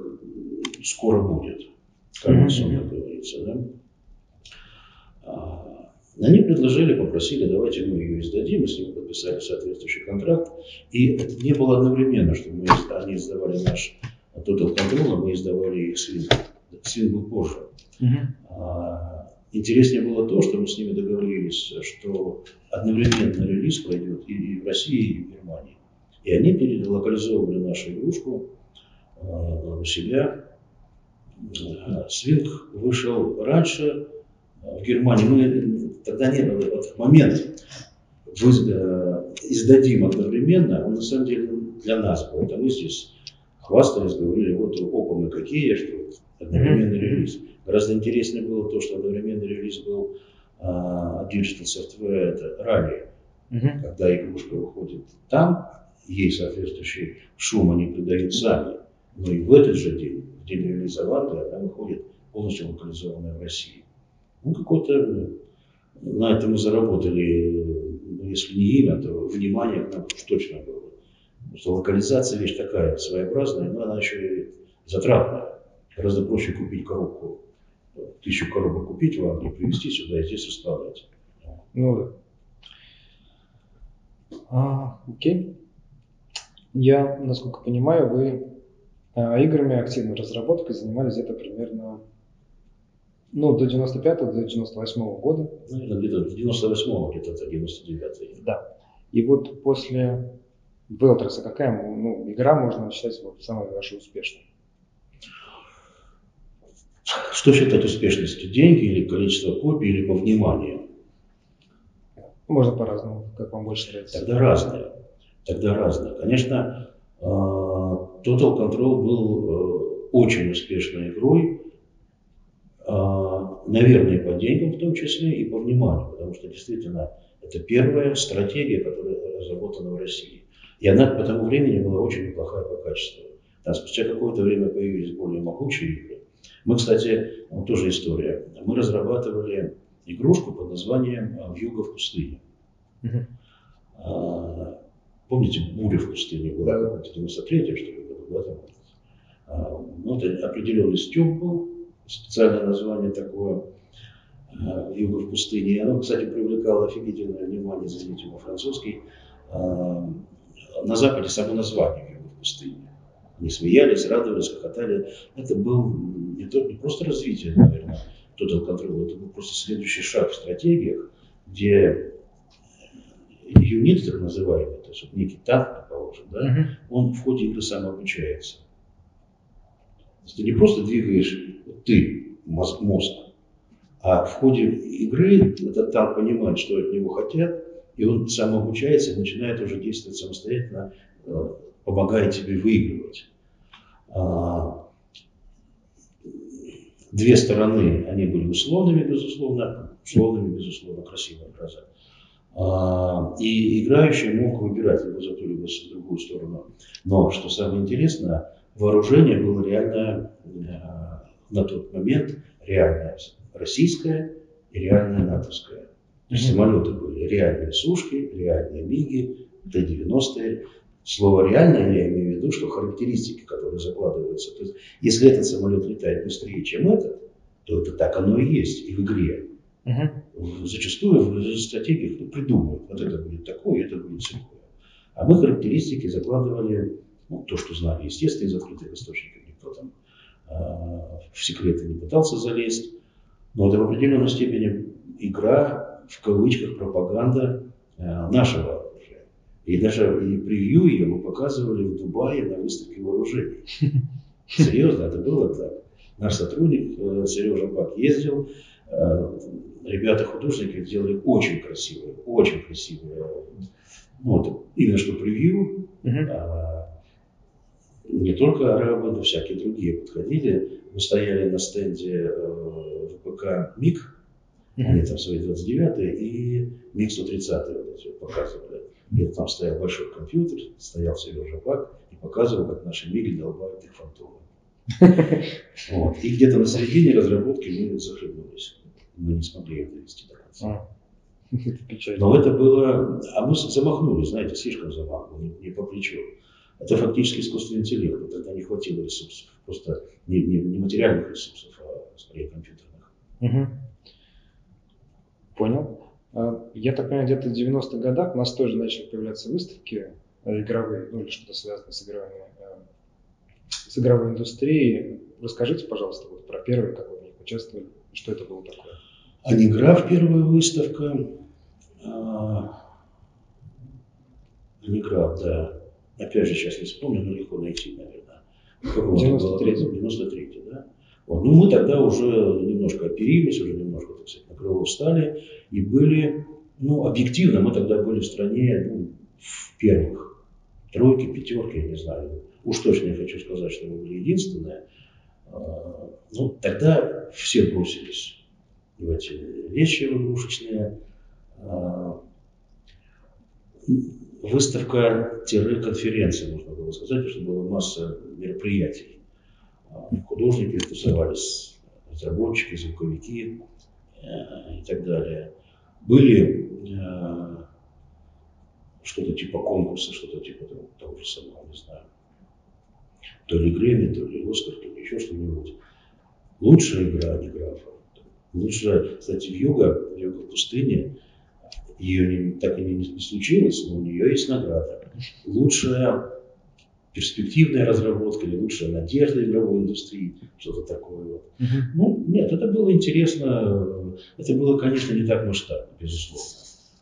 скоро будет, как mm-hmm. говорится. Да? А, они предложили, попросили, давайте мы ее издадим, мы с ними подписали соответствующий контракт. И это не было одновременно, что мы, они издавали наш Total Control, а мы издавали их Свин. Свин был позже. Uh-huh. интереснее было то, что мы с ними договорились, что одновременно релиз пройдет и в России, и в Германии. И они перелокализовывали нашу игрушку а, у себя. Свинг вышел раньше, в Германии, мы тогда не было, вот момент э, издадим одновременно, он на самом деле для нас был. Это мы здесь хвастались, говорили, вот опа мы какие, что одновременный релиз. Гораздо интереснее было то, что одновременный релиз был а, Digital Software, это ранее, uh-huh. когда игрушка выходит там, ей соответствующий шум они придают сами. Но и в этот же день, в день релиза Ванды, она выходит полностью локализованная в России. Ну, какое-то на это мы заработали, ну, если не имя, то внимание к нам уж точно было. Потому что локализация вещь такая своеобразная, но она еще и затратная. Гораздо проще купить коробку, тысячу коробок купить в Англии, привезти сюда и здесь расставлять.
Ну да. А, окей. Я, насколько понимаю, вы а, играми активной разработкой занимались где-то примерно ну, до 95-го, до 98-го года.
Ну, где-то до 98-го, где-то до 99-го.
Да. И вот после Велтреса какая ну, игра можно считать вот, самой вашей успешной?
Что считать успешностью? Деньги или количество копий, или по вниманию?
Можно по-разному, как вам больше нравится.
Тогда разные. Тогда разные. Конечно, а, Total Control был э, очень успешной игрой, а, наверное, по деньгам в том числе и по вниманию, потому что действительно это первая стратегия, которая разработана в России. И она по тому времени была очень неплохая по качеству. Там спустя какое-то время появились более могучие игры. Мы, кстати, вот тоже история. Мы разрабатывали игрушку под названием «Вьюга в пустыне». А, помните, буря в пустыне была да. в 93-м, что ли, году, да, там? А, ну, это определенный стёб был, специальное название такое, а, «Вьюга в пустыне». И оно, кстати, привлекало офигительное внимание, извините, во французский. А, на Западе само название «Вьюга в пустыне». Они смеялись, радовались, хохотали. Это был не, то, не просто развитие, наверное, Total Control, это был просто следующий шаг в стратегиях, где юнит, так называемый, то есть вот некий танк, предположим, да, uh-huh. он в ходе игры самообучается. Ты не просто двигаешь ты, мозг, мозг, а в ходе игры этот танк понимает, что от него хотят, и он самообучается и начинает уже действовать самостоятельно, э, помогая тебе выигрывать. А, две стороны, они были условными, безусловно, условными, безусловно, красивая фраза. И играющий мог выбирать либо за ту, либо за другую сторону. Но, что самое интересное, вооружение было реально э, на тот момент реальное российское и реальное натовское. То есть самолеты были реальные сушки, реальные миги, Т-90. Слово «реальное» я имею в виду, что характеристики, которые закладываются. То есть, если этот самолет летает быстрее, чем этот, то это так оно и есть и в игре. Угу. Зачастую в стратегиях ну, придумывают, вот это будет такое, это будет такое. А мы характеристики закладывали, ну, то, что знали, естественно, из открытых источников. Никто там э, в секреты не пытался залезть. Но это в определенной степени игра, в кавычках, пропаганда э, нашего оружия. И даже и превью ее мы показывали в Дубае на выставке вооружений. Серьезно, это было так. Наш сотрудник э, Сережа Бак ездил, э, ребята-художники сделали очень красивые, очень красивые. Ну, вот, именно что превью. Uh-huh. Не только арабы, но всякие другие подходили. Мы стояли на стенде э, ВПК МИГ, они там свои 29 и МиГ-130 вот эти вот показывали. И там стоял большой компьютер, стоял Сережа Пак и показывал, как наши МиГи долбают их фантомы. Вот. И где-то на середине разработки мы захлебнулись мы не смогли ее довести до конца. А, Но это было, а мы замахнули, знаете, слишком замахнули, не по плечу. Это фактически искусственный интеллект, но тогда не хватило ресурсов, просто не, не, не материальных ресурсов, а скорее компьютерных.
Угу. Понял. А, я так понимаю, где-то в 90-х годах у нас тоже начали появляться выставки э, игровые, ну или что-то связанное с игровыми, э, с игровой индустрией. Расскажите, пожалуйста, вот про первые, как вы в них участвовали, что это было такое?
Аниграф первая выставка. А, Аниграф, да. Опять же, сейчас не вспомню, но легко найти, наверное. 93 93 да? Вот. Ну, мы тогда уже немножко оперились, уже немножко, так сказать, на крыло встали и были, ну, объективно, мы тогда были в стране, ну, в первых тройке, пятерке, я не знаю. Уж точно не хочу сказать, что мы были единственные. А, ну, тогда все бросились в эти вещи игрушечные. Выставка-конференция, можно было сказать, потому что была масса мероприятий. А, художники тусовались, разработчики, звуковики э, и так далее. Были э, что-то типа конкурса, что-то типа того, того же самого, не знаю. То ли Грэмми, то ли Оскар, то ли еще что-нибудь. Лучшая игра не графа Лучше, кстати, в юга, в юго пустыне, ее так и не, не случилось, но у нее есть награда. Лучшая перспективная разработка или лучшая надежда игровой индустрии, что-то такое. Вот. Uh-huh. Ну, нет, это было интересно. Это было, конечно, не так масштабно, безусловно.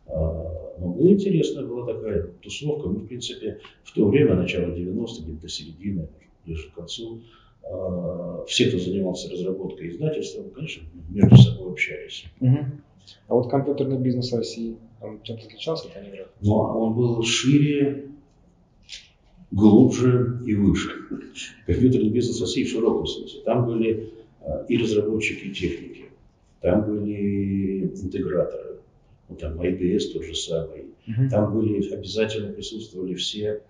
А, но было интересно, была такая тусовка. Мы, в принципе, в то время, начало 90-х, где-то до середины, ближе к концу, а, все, кто занимался разработкой издательства, конечно, между собой общались.
Угу. А вот компьютерный бизнес России, он чем-то отличался от Ленинграда?
Ну, он был шире, глубже и выше. Компьютерный бизнес России в широком смысле. Там были а, и разработчики, и техники. Там были интеграторы. Ну, там IBS тот же самый. Угу. Там были, обязательно присутствовали все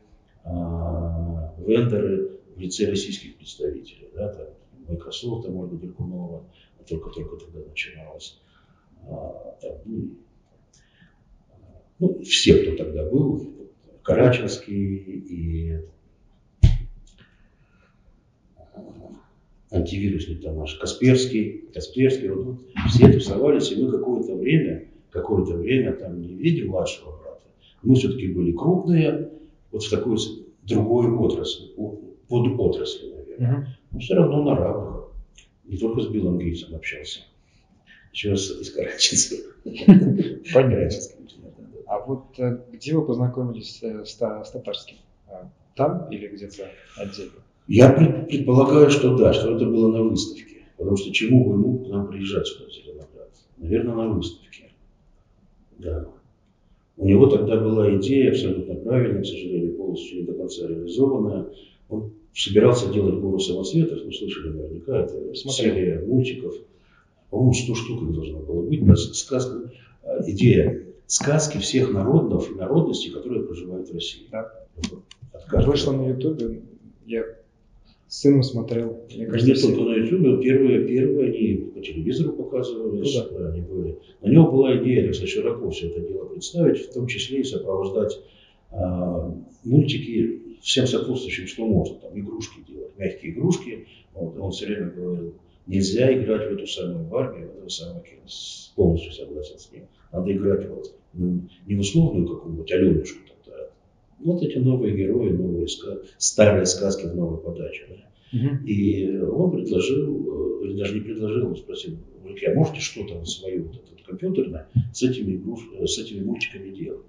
а, вендоры, в лице российских представителей. Да, там, Microsoft, Ольга Делькунова, только-только тогда начиналась. А, там, ну, ну, все, кто тогда был, Караченский и антивирусник там наш Касперский, Касперский, вот, все тусовались, и мы какое-то время, какое-то время там не виде младшего брата, мы все-таки были крупные, вот в такой другой отрасли, под отрасли, наверное. Но все равно на равных. Не только с Биллом Гейтсом общался. Еще из Караченцева.
Понятно. А вот э, где вы познакомились э, с, с татарским? А, там или где-то отдельно?
Я предполагаю, что да, что это было на выставке. Потому что чему бы ему к нам приезжать сюда, в Зеленоград? Наверное, на выставке. Да. У него тогда была идея абсолютно правильная, к сожалению, полностью не до конца реализованная. Он собирался делать гору самоцветов, вы слышали наверняка, это Смотрели. серия мультиков. По-моему, 100 штук их должно было быть. Про сказку, а, идея сказки всех народов и народностей, которые проживают в России.
Да. Вышло на Ютубе, я с сыном смотрел.
Мне кажется, не только на Ютубе, первые, первые они по телевизору показывались, ну, да. они были. На него была идея, сказать, широко все это дело представить, в том числе и сопровождать а, мультики всем сопутствующим, что можно. Там игрушки делать, мягкие игрушки. Вот, он все время говорил, нельзя играть в эту самую Барби, в этого самого Кена. Полностью согласен с ним. Надо играть вот, ну, не в условную какую-нибудь Аленушку, вот эти новые герои, новые сказки, старые сказки в новой подаче. Да? Угу. И он предложил, э, или даже не предложил, он спросил, а можете что-то свое вот это компьютерное с этими, игруш, с этими мультиками делать?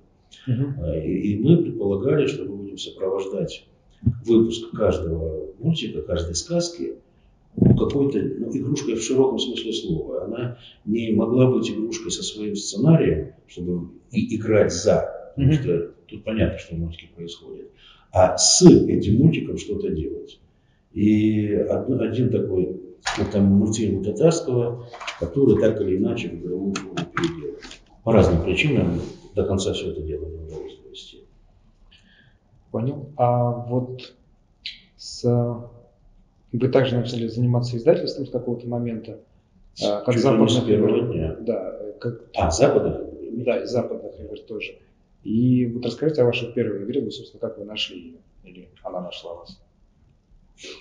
Угу. И, и мы предполагали, что мы будем сопровождать выпуск каждого мультика, каждой сказки ну, какой-то ну, игрушкой в широком смысле слова. Она не могла быть игрушкой со своим сценарием, чтобы и играть за потому что тут понятно, что в мультике происходит, а с этим мультиком что-то делать. И один такой вот там мультфильм татарского, который так или иначе в игровую форму переделан. По разным причинам до конца все это дело не удалось довести.
Понял. А вот с... вы также начали заниматься издательством с какого-то момента?
А, как западных игр.
Да, как...
А, западных
Да, и западных игр тоже. И вот расскажите о вашей первой игре, вы, собственно, как вы нашли ее, или она нашла вас?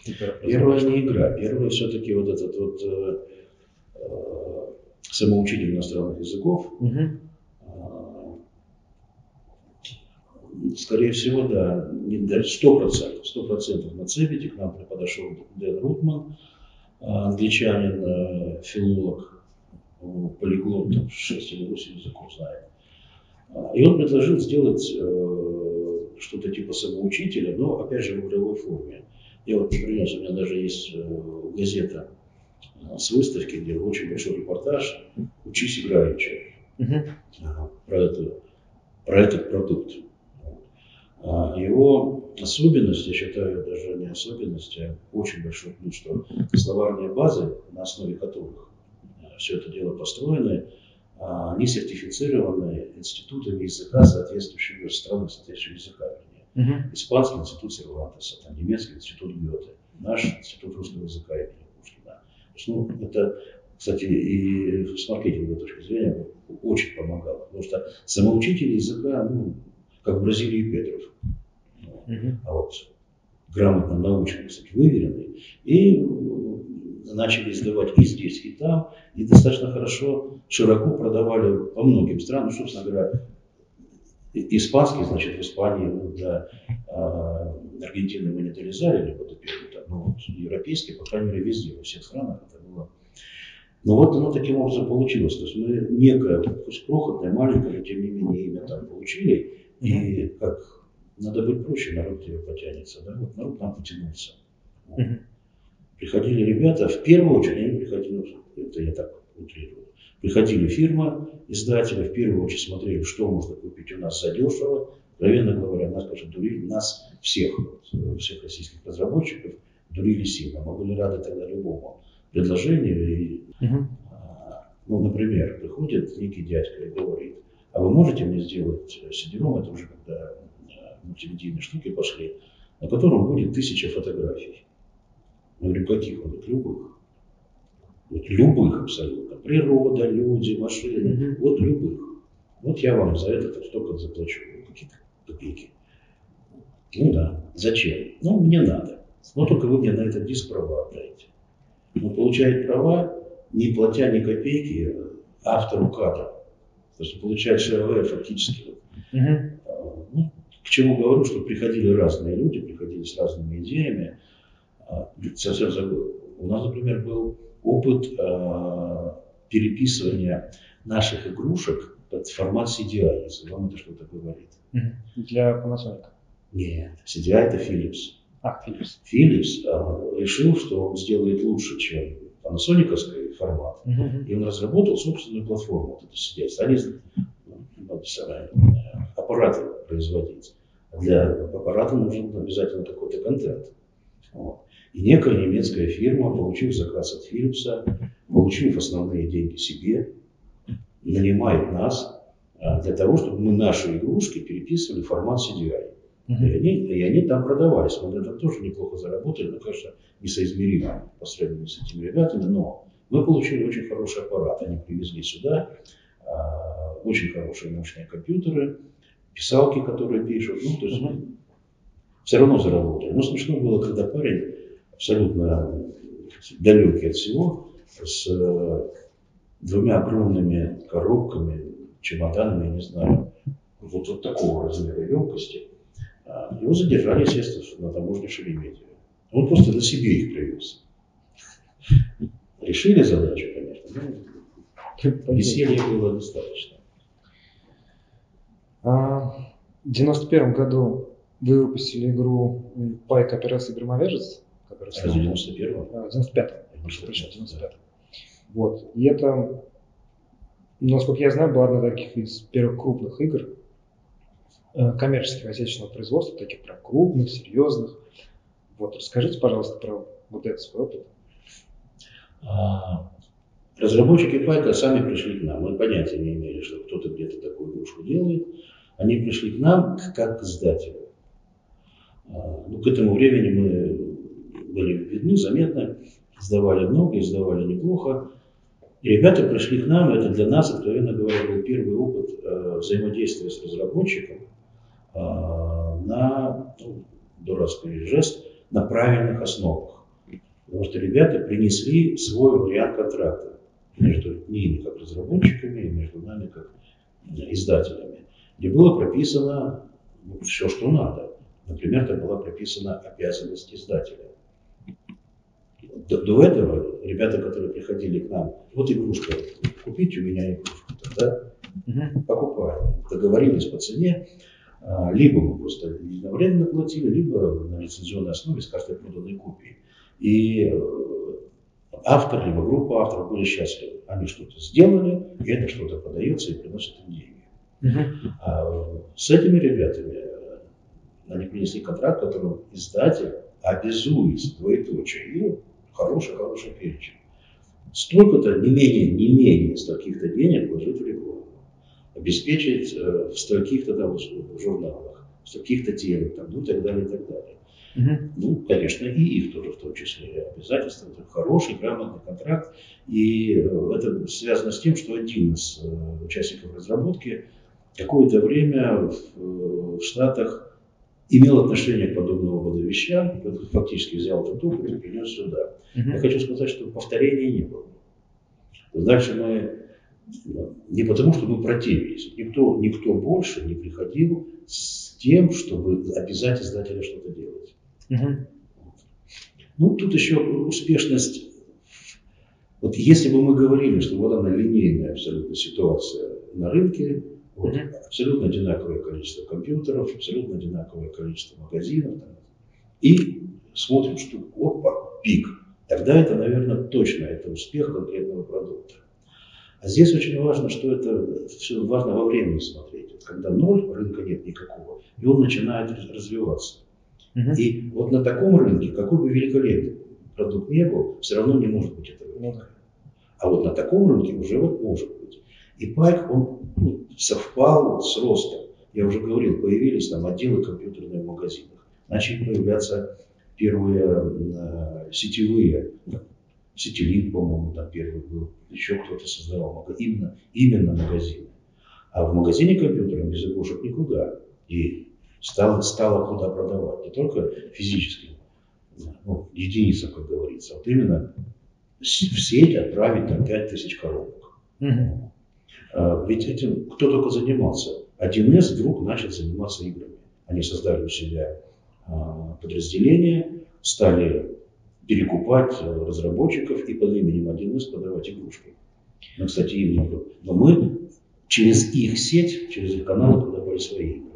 Первая не игра, первая все-таки вот этот вот э, э, самоучитель иностранных языков. Угу. Скорее всего, да, не сто процентов, сто процентов на Цепите к нам подошел Дэн Рутман, англичанин, э, филолог, полиглот, там 6 или 8 языков знает. И он предложил сделать э, что-то типа самоучителя, но опять же в игровой форме. Я вот принес, у меня даже есть э, газета э, с выставки, где очень большой репортаж «Учись играючи» uh-huh. про, эту, про этот продукт. А его особенность, я считаю, даже не особенность, а очень большой плюс, что словарные базы, на основе которых все это дело построено, а, они сертифицированы институтами языка соответствующего страны, соответствующего языка. Угу. Испанский институт Сервантеса, там, немецкий институт Гёте, наш институт русского языка имени Пушкина. Ну, это, кстати, и с маркетинговой точки зрения очень помогало, потому что самоучитель языка, ну, как в Бразилии Петров. Угу. А вот грамотно научный, кстати, выверенный. И начали издавать и здесь, и там, и достаточно хорошо, широко продавали по многим странам, ну, собственно говоря, испанский, значит, в Испании, ну, э, Аргентины мы не долезали, Перу, там, но вот европейский, по крайней мере, везде, во всех странах это было. Но вот оно таким образом получилось. То есть мы некое, пусть крохотное, маленькое, но тем не менее имя там получили. И как надо быть проще, народ тебе потянется. Да? Вот народ нам потянулся. Uh-huh приходили ребята, в первую очередь они приходили, это я так утрирую, приходили фирма, издатели, в первую очередь смотрели, что можно купить у нас задешево, откровенно говоря, нас, конечно, дурили, нас всех, всех российских разработчиков дурили сильно. Мы были рады тогда любому предложению. И, угу. ну, например, приходит некий дядька и говорит, а вы можете мне сделать сидером, это уже когда мультимедийные штуки пошли, на котором будет тысяча фотографий Я говорю, каких? Он говорит, любых. Вот любых абсолютно. Природа, люди, машины. Mm-hmm. Вот любых. Вот я вам за это столько заплачу. Какие-то копейки. Ну да. Зачем? Ну, мне надо. Но только вы мне на этот диск права отдаете. Он получает права, не платя ни копейки автору кадра. То есть получает ШРВ фактически. Угу. Ну, к чему говорю, что приходили разные люди, приходили с разными идеями. А, совсем забыл. У нас, например, был опыт э, переписывания наших игрушек под формат CDI, если вам это что-то говорит.
Для Panasonic?
Нет, CDI это Philips.
А, Philips.
Philips решил, что он сделает лучше, чем Panasonic формат. Uh-huh. И он разработал собственную платформу. Вот это CDI. Стали ну, аппараты производить. Для аппарата нужен обязательно какой-то контент. Вот. И некая немецкая фирма, получив заказ от Philips, получив основные деньги себе, нанимает нас а, для того, чтобы мы наши игрушки переписывали в формат CDI. Uh-huh. И, они, и они там продавались. Мы на этом тоже неплохо заработали, но, конечно, несоизмеримо по сравнению с этими ребятами, но мы получили очень хороший аппарат. Они привезли сюда э, очень хорошие мощные компьютеры, писалки, которые пишут. Ну, то есть uh-huh. все равно заработали. Но смешно было, когда парень абсолютно далекий от всего, с э, двумя огромными коробками, чемоданами, я не знаю, вот, вот такого размера емкости, а, его задержали, естественно, на таможне Шереметьево. Он просто на себе их привез. Решили задачу, конечно, но веселья было достаточно.
А, в 91 году вы выпустили игру Пайк Операции Громовержец.
Которая а в 91-м?
В 95-м. Прошу прощения, 95 Вот. И это, насколько я знаю, была одна из таких из первых крупных игр, Э, коммерческих отечественного производства, таких прям крупных, серьезных. Вот, расскажите, пожалуйста, про вот этот свой опыт.
А, разработчики Пайка сами пришли к нам. Мы понятия не имели, что кто-то где-то такую игрушку делает. Они пришли к нам как к издателю. А, ну, к этому времени мы были видны, заметны, издавали много, издавали неплохо. И ребята пришли к нам, это для нас, откровенно говоря, был первый опыт э, взаимодействия с разработчиком, а, на, ну, дурацкий жест, на правильных основах. Потому что ребята принесли свой вариант контракта между ними как разработчиками и между нами как издателями, где было прописано ну, все, что надо. Например, там была прописана обязанность издателя. До, до этого ребята, которые приходили к нам, вот игрушка, купите у меня игрушку, тогда угу. покупаем. Договорились по цене, а, либо мы просто единовременно платили, либо на лицензионной основе с каждой проданной копии. И э, автор, либо группа авторов были счастливы. Они что-то сделали, и это что-то подается и приносит им деньги. А с этими ребятами э, они принесли контракт, которым издатель обязует двоеточие и хороший-хороший перечень. Столько-то, не менее, не менее стольких-то денег вложить в рекламу обеспечить э, в стольких-то там журналах, в стольких-то телек, там, ну и так далее, и так далее. Угу. Ну, конечно, и их тоже в том числе обязательства. Это хороший, грамотный контракт. И э, это связано с тем, что один из э, участников разработки какое-то время в, в Штатах имел отношение к подобного рода вещам, фактически взял этот опыт и принес сюда. Угу. Я хочу сказать, что повторения не было. Дальше мы не потому, что мы противились. Никто, никто больше не приходил с тем, чтобы обязать издателя что-то делать. Угу. Ну, тут еще успешность. Вот если бы мы говорили, что вот она линейная абсолютно ситуация на рынке, вот, угу. абсолютно одинаковое количество компьютеров, абсолютно одинаковое количество магазинов, там, и смотрим, что опа, пик, тогда это, наверное, точно это успех конкретного продукта. А здесь очень важно, что это все важно во времени смотреть. Вот когда ноль, рынка нет никакого, и он начинает развиваться. Угу. И вот на таком рынке, какой бы великолепный продукт не был, все равно не может быть этого рынка. А вот на таком рынке уже вот может быть. И Пайк, он ну, совпал с ростом. Я уже говорил, появились там отделы компьютерных в магазинах. Начали появляться первые э, сетевые, сетелит, по-моему, там первый был, еще кто-то создавал именно, именно магазины. А в магазине компьютера без игрушек никуда. И стало, стало куда продавать. Не только физически, ну, единицам, как говорится, а вот именно в сеть отправить там 5000 коробок. Угу. А, ведь этим кто только занимался. 1С вдруг начал заниматься играми. Они создали у себя а, подразделение, стали перекупать э, разработчиков и под именем 1С продавать игрушки. Ну, кстати, именно. Но мы через их сеть, через их каналы продавали свои игры.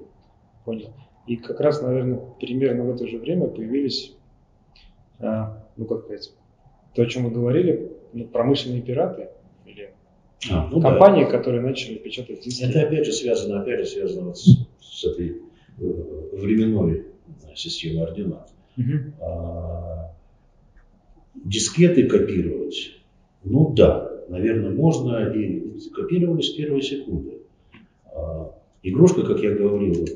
Понял. И как раз, наверное, примерно в это же время появились, а, ну как сказать, то, о чем мы говорили, ну, промышленные пираты или а, ну компании, да. которые начали печатать диски.
Это опять же связано, опять же связано вот с, с этой э, временной системой ординат. Угу. А, дискеты копировать, ну да, наверное, можно и копировали с первой секунды. А, игрушка, как я говорил, вот,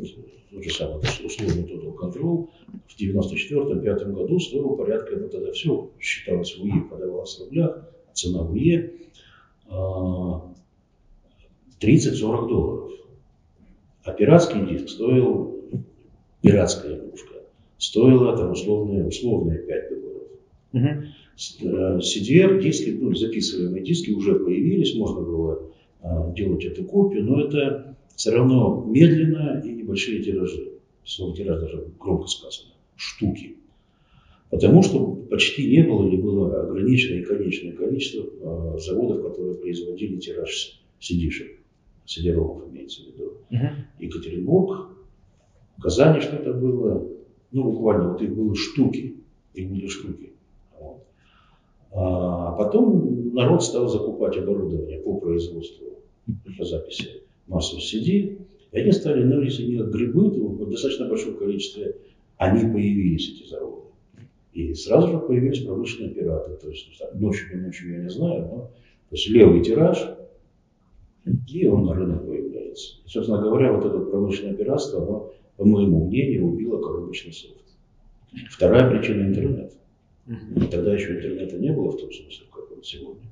тот же самый условный Total Control в 94-5 году стоил порядка, ну тогда все считалось в УЕ, подавалось в рублях, цена в УЕ 30-40 долларов. А пиратский диск стоил, пиратская игрушка, стоила там условные, условные 5 долларов. Угу. CDR диски, ну, записываемые диски уже появились, можно было а, делать эту копию, но это все равно медленно и небольшие тиражи. Слово тираж даже громко сказано. Штуки. Потому что почти не было или было ограниченное и конечное количество э, заводов, которые производили тираж сидишек, сидеромов имеется в виду. Uh-huh. Екатеринбург, Казани что-то было, ну буквально вот их было штуки, их были штуки. А потом народ стал закупать оборудование по производству, записи массовых CD, и они стали, ну если не грибы, то в достаточно большом количестве они появились, эти заводы. И сразу же появились промышленные пираты. То есть ночью не ночью я не знаю, но то есть левый тираж, и он на рынок появляется. И, собственно говоря, вот это промышленное пиратство, оно, по моему мнению, убило коробочный софт. Вторая причина – интернет. И тогда еще интернета не было в том смысле, как он сегодня.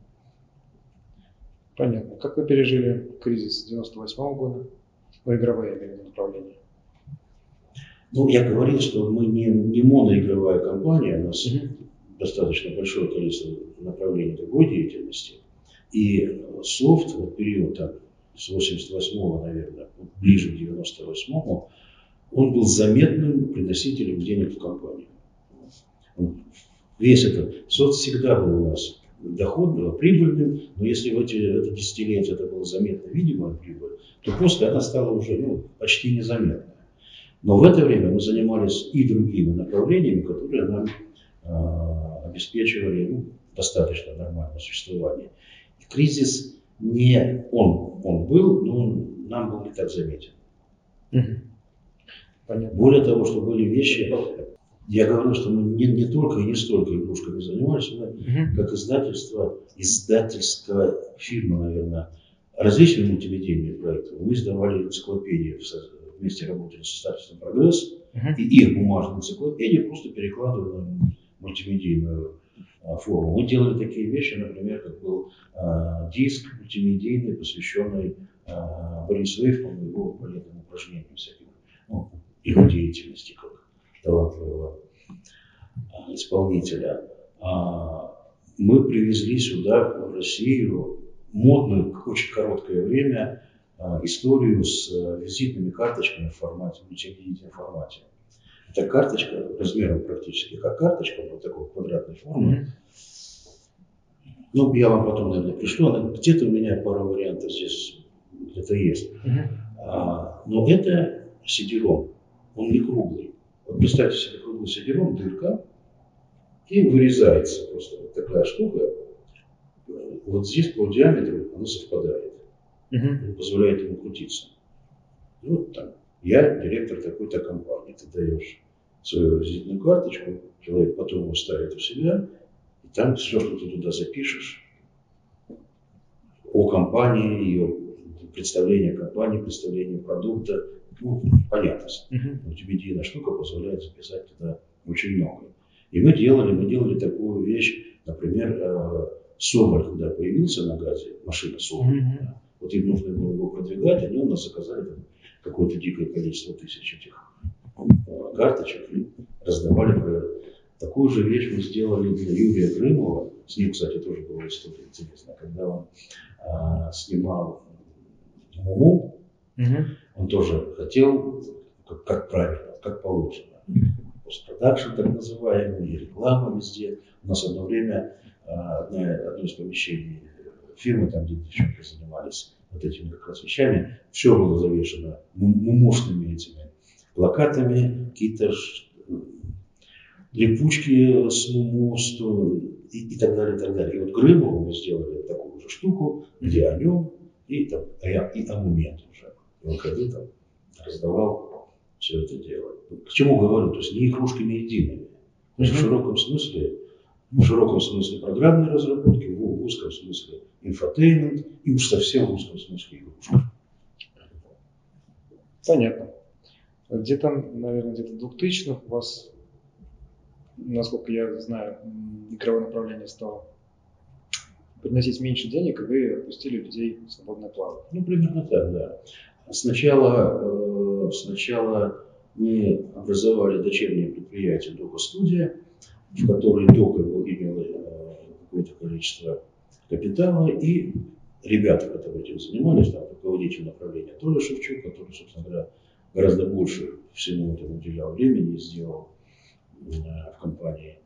Понятно. Как вы пережили кризис 98 -го года? Ну, игровое, я имею.
Ну, я говорил, что мы не, не моноигровая компания, у нас mm-hmm. достаточно большое количество направлений другой деятельности. И софт, вот период там, с 88-го, наверное, ближе к 98-му, он был заметным приносителем денег в компанию. Весь этот софт всегда был у нас доходным, прибыльным, но если в эти, это десятилетие это было заметно видимая прибыль, то после она стала уже ну, почти незаметной. Но в это время мы занимались и другими направлениями, которые нам э, обеспечивали ну, достаточно нормальное существование. И кризис не он, он был, но он нам был не так заметен. Понятно. Более того, что были вещи, я говорю, что мы не, не только и не столько игрушками занимались, мы угу. как издательство, издательская фирма, наверное, различные мультимедийные проекты. Мы издавали энциклопедии вместе работали с издательством «Прогресс», uh-huh. и их бумажные энциклопедии просто перекладывали на мультимедийную а, форму. Мы делали такие вещи, например, как был а, диск мультимедийный, посвященный а, Борису Эйфману и его балетным упражнениям всяким, ну, его деятельности как талантливого а, исполнителя. А, мы привезли сюда, в Россию, модную, очень короткое время, а, историю с э, визитными карточками в формате, в мультимедийном формате. Это карточка размером практически как карточка, вот такой квадратной формы. Ну, я вам потом, наверное, пришлю. Она, где-то у меня пара вариантов здесь где-то есть. А, но это сидером. Он не круглый. Вот представьте себе круглый сидером, дырка, и вырезается просто вот такая штука. Вот здесь по диаметру она совпадает угу. позволяет ему крутиться. И вот там, я директор такой-то компании, ты даешь свою визитную карточку, человек потом его ставит у себя, и там все, что ты туда запишешь, о компании, ее представление компании, представление продукта, ну, понятно. Uh-huh. Мультимедийная штука позволяет записать туда очень много. И мы делали, мы делали такую вещь, например, э, Соболь, когда появился на газе, машина Соболь, mm-hmm. да, вот им нужно было его продвигать, они у нас заказали какое-то дикое количество тысяч этих э, карточек и раздавали. Такую же вещь мы сделали для Юрия Грымова. С ним, кстати, тоже была история интересная. Когда он а, снимал Муму, угу. Он тоже хотел, как, как правильно, как положено. Постпродакшн, так называемый, и реклама везде. У нас одно время а, одна, одно из помещений фирмы, там, где девчонки занимались вот этими как раз вещами, все было завешено мумушными этими плакатами, какие-то липучки с мумосту и, и так далее, и так далее. И вот Грымову мы сделали такую же штуку, где о нем и, там, и о муме тоже. И он ходил там, раздавал все это дело. К чему говорю? То есть не игрушками едиными. То есть в широком смысле, в широком смысле программной разработки, в, узком смысле infotainment и уж совсем в узком смысле игрушка.
Понятно. Где-то, наверное, где-то в 2000-х у вас насколько я знаю, игровое направление стало приносить меньше денег, и вы отпустили людей в свободное плавание.
Ну, примерно так, да. Сначала, э, сначала мы образовали дочернее предприятие Дока Студия, в которой Дока имела э, какое-то количество капитала, и ребята, которые этим занимались, там руководитель направления Толя Шевчук, который, собственно говоря, гораздо больше всему этому уделял времени и сделал в компании.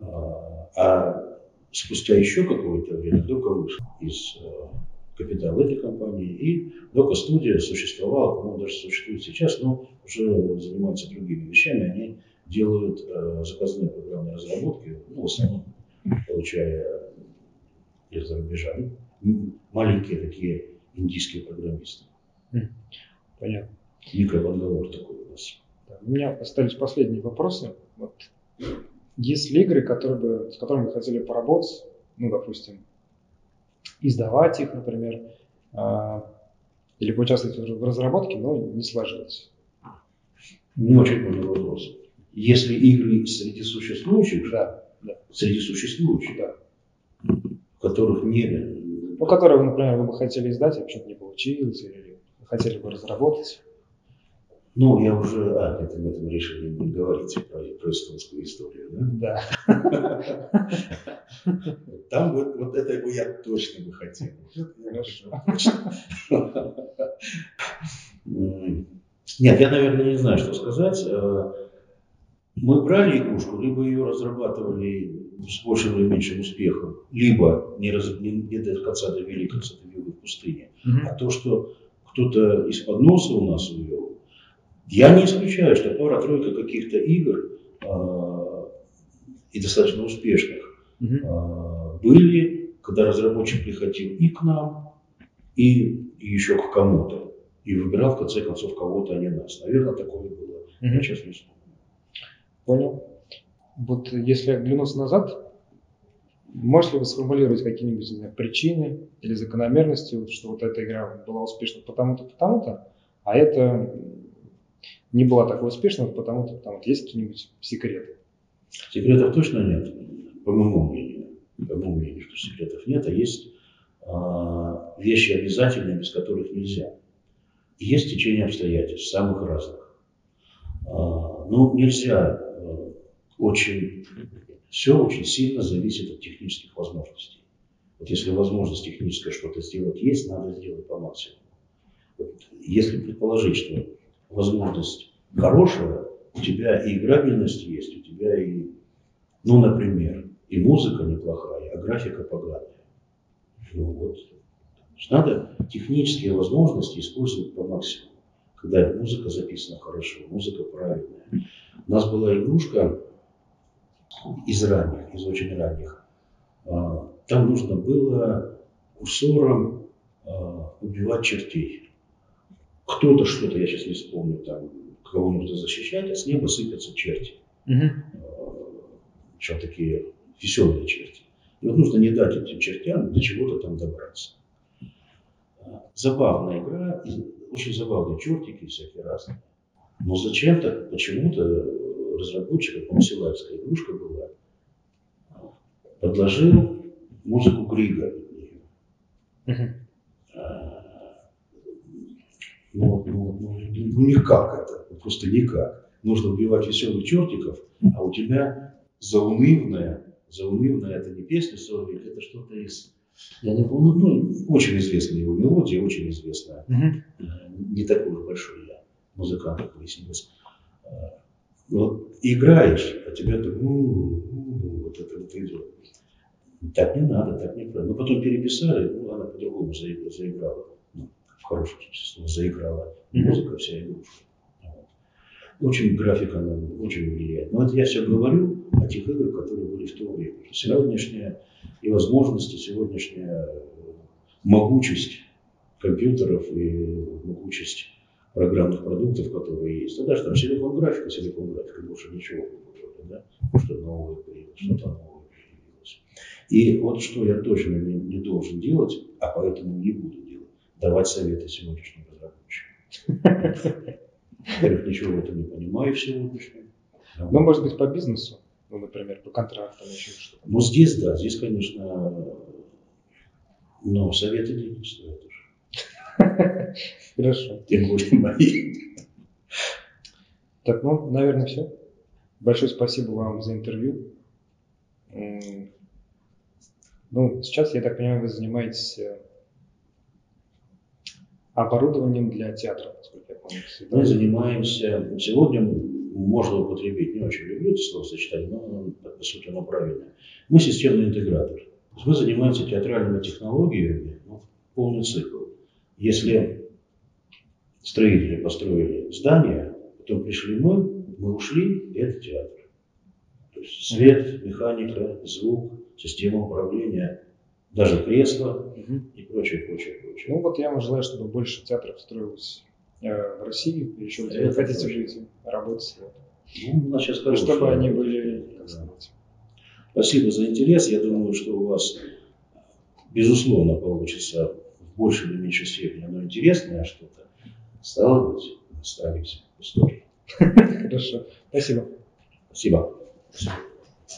А, а спустя еще какое-то время Дока вышел из капитала этой компании, и Дока студия существовала, по-моему, даже существует сейчас, но уже занимаются другими вещами. Они делают э, заказные программные разработки, ну, в основном получая из-за рубежа. Ну, маленькие такие индийские программисты.
Понятно.
Микробангалор такой у нас.
У меня остались последние вопросы. Вот. Есть ли игры, которые бы, с которыми вы хотели поработать, ну, допустим, издавать их, например, э, или поучаствовать в разработке, но не сложилось?
Не очень понял вопрос. Если игры среди существующих,
да, да.
среди существующих, да. которых не...
Ну, которые, например, вы бы хотели издать, а почему-то не получилось, или хотели бы разработать.
Ну, я уже а, это, об этом решили не говорить про, про эстонскую историю.
Да.
Там вот, вот это бы я точно бы хотел. Хорошо. Нет, я, наверное, не знаю, что сказать. Э, мы брали игрушку, либо ее разрабатывали с большим или меньшим успехом, либо не, раз, не, не до конца довели к в пустыне. Mm-hmm. А то, что кто-то из-под носа у нас увел, я не исключаю, что пара-тройка каких-то игр э, и достаточно успешных э, были, когда разработчик приходил и к нам, и, и еще к кому-то. И выбирал, в конце концов, кого-то, а не нас. Наверное, такое было. Угу. Я сейчас не вспомню.
Понял. Вот если оглянуться назад, можете ли вы сформулировать какие-нибудь знаю, причины или закономерности, что вот эта игра была успешна потому-то, потому-то, а это не была такой успешной, потому что там вот есть какие-нибудь секреты?
Секретов точно нет, по моему мнению. По моему мнению, что секретов нет, а есть а, вещи обязательные, без которых нельзя. Есть течение обстоятельств, самых разных. А, ну, нельзя а, очень, все очень сильно зависит от технических возможностей. Вот если возможность техническая что-то сделать есть, надо сделать по максимуму. Вот, если предположить, что возможность хорошая, у тебя и играбельность есть, у тебя и, ну, например, и музыка неплохая, а графика поганая. Ну вот. Надо технические возможности использовать по максимуму. Когда музыка записана хорошо, музыка правильная. У нас была игрушка из ранних, из очень ранних. А, там нужно было курсором а, убивать чертей кто-то что-то, я сейчас не вспомню, там, кого нужно защищать, а с неба сыпятся черти. Угу. Причем такие веселые черти. И вот нужно не дать этим чертям до чего-то там добраться. Забавная игра, очень забавные чертики всякие разные. Но зачем-то, почему-то разработчика, по-моему, игрушка была, подложил музыку Грига. А, ну, ну, ну, ну, никак это, просто никак. Нужно убивать веселых чертиков, а у тебя заунывная, заунывная, это не песня Сорвик, это что-то из я не помню, ну, очень известная его мелодия, очень известная. Угу. Не такой уж большой я музыкант, как выяснилось. А, вот играешь, а тебя так, ну, ну, вот это вот идет. Так не надо, так не правильно. Мы потом переписали, ну, она по-другому заиграла. Ну, хорошем смысле заиграла. Музыка вся игрушка. Очень графика она очень влияет. Но это я все говорю о тех играх, которые были в то время. Сегодняшняя и возможности, сегодняшняя могучесть компьютеров и могучесть программных продуктов, которые есть. Тогда там силикон графика, силикон графика, больше ничего не да? Что новое появилось, что-то новое появилось. И вот что я точно не, не должен делать, а поэтому не буду делать, давать советы сегодняшним разработчикам. Во-первых, ничего в этом не понимаю сегодняшнем.
Ну, может быть, по бизнесу, ну, например, по контрактам, еще что-то.
Ну, здесь, да, здесь, конечно, но советы денег стоят
уже. Хорошо.
Тем более мои.
Так, ну, наверное, все. Большое спасибо вам за интервью. Ну, сейчас, я так понимаю, вы занимаетесь э, оборудованием для театра, насколько я помню.
Мы занимаемся, сегодня можно употребить, не очень люблю это словосочетание, но по сути оно правильное. Мы системный интегратор. Мы занимаемся театральными технологиями, ну, полный цикл. Если строители построили здание, потом пришли мы, мы ушли, и это театр. То есть свет, механика, звук, система управления, даже кресло угу. и прочее, прочее, прочее.
Ну вот я вам желаю, чтобы больше театров строилось э, в России, еще где вы хотите точно. жить, работать.
Ну, у нас сейчас
хорошо. Чтобы они были, как сказать.
Спасибо за интерес. Я думаю, что у вас, безусловно, получится в большей или меньшей степени оно интересное что-то. Стало быть, останемся в истории.
Хорошо. Спасибо.
Спасибо. Спасибо.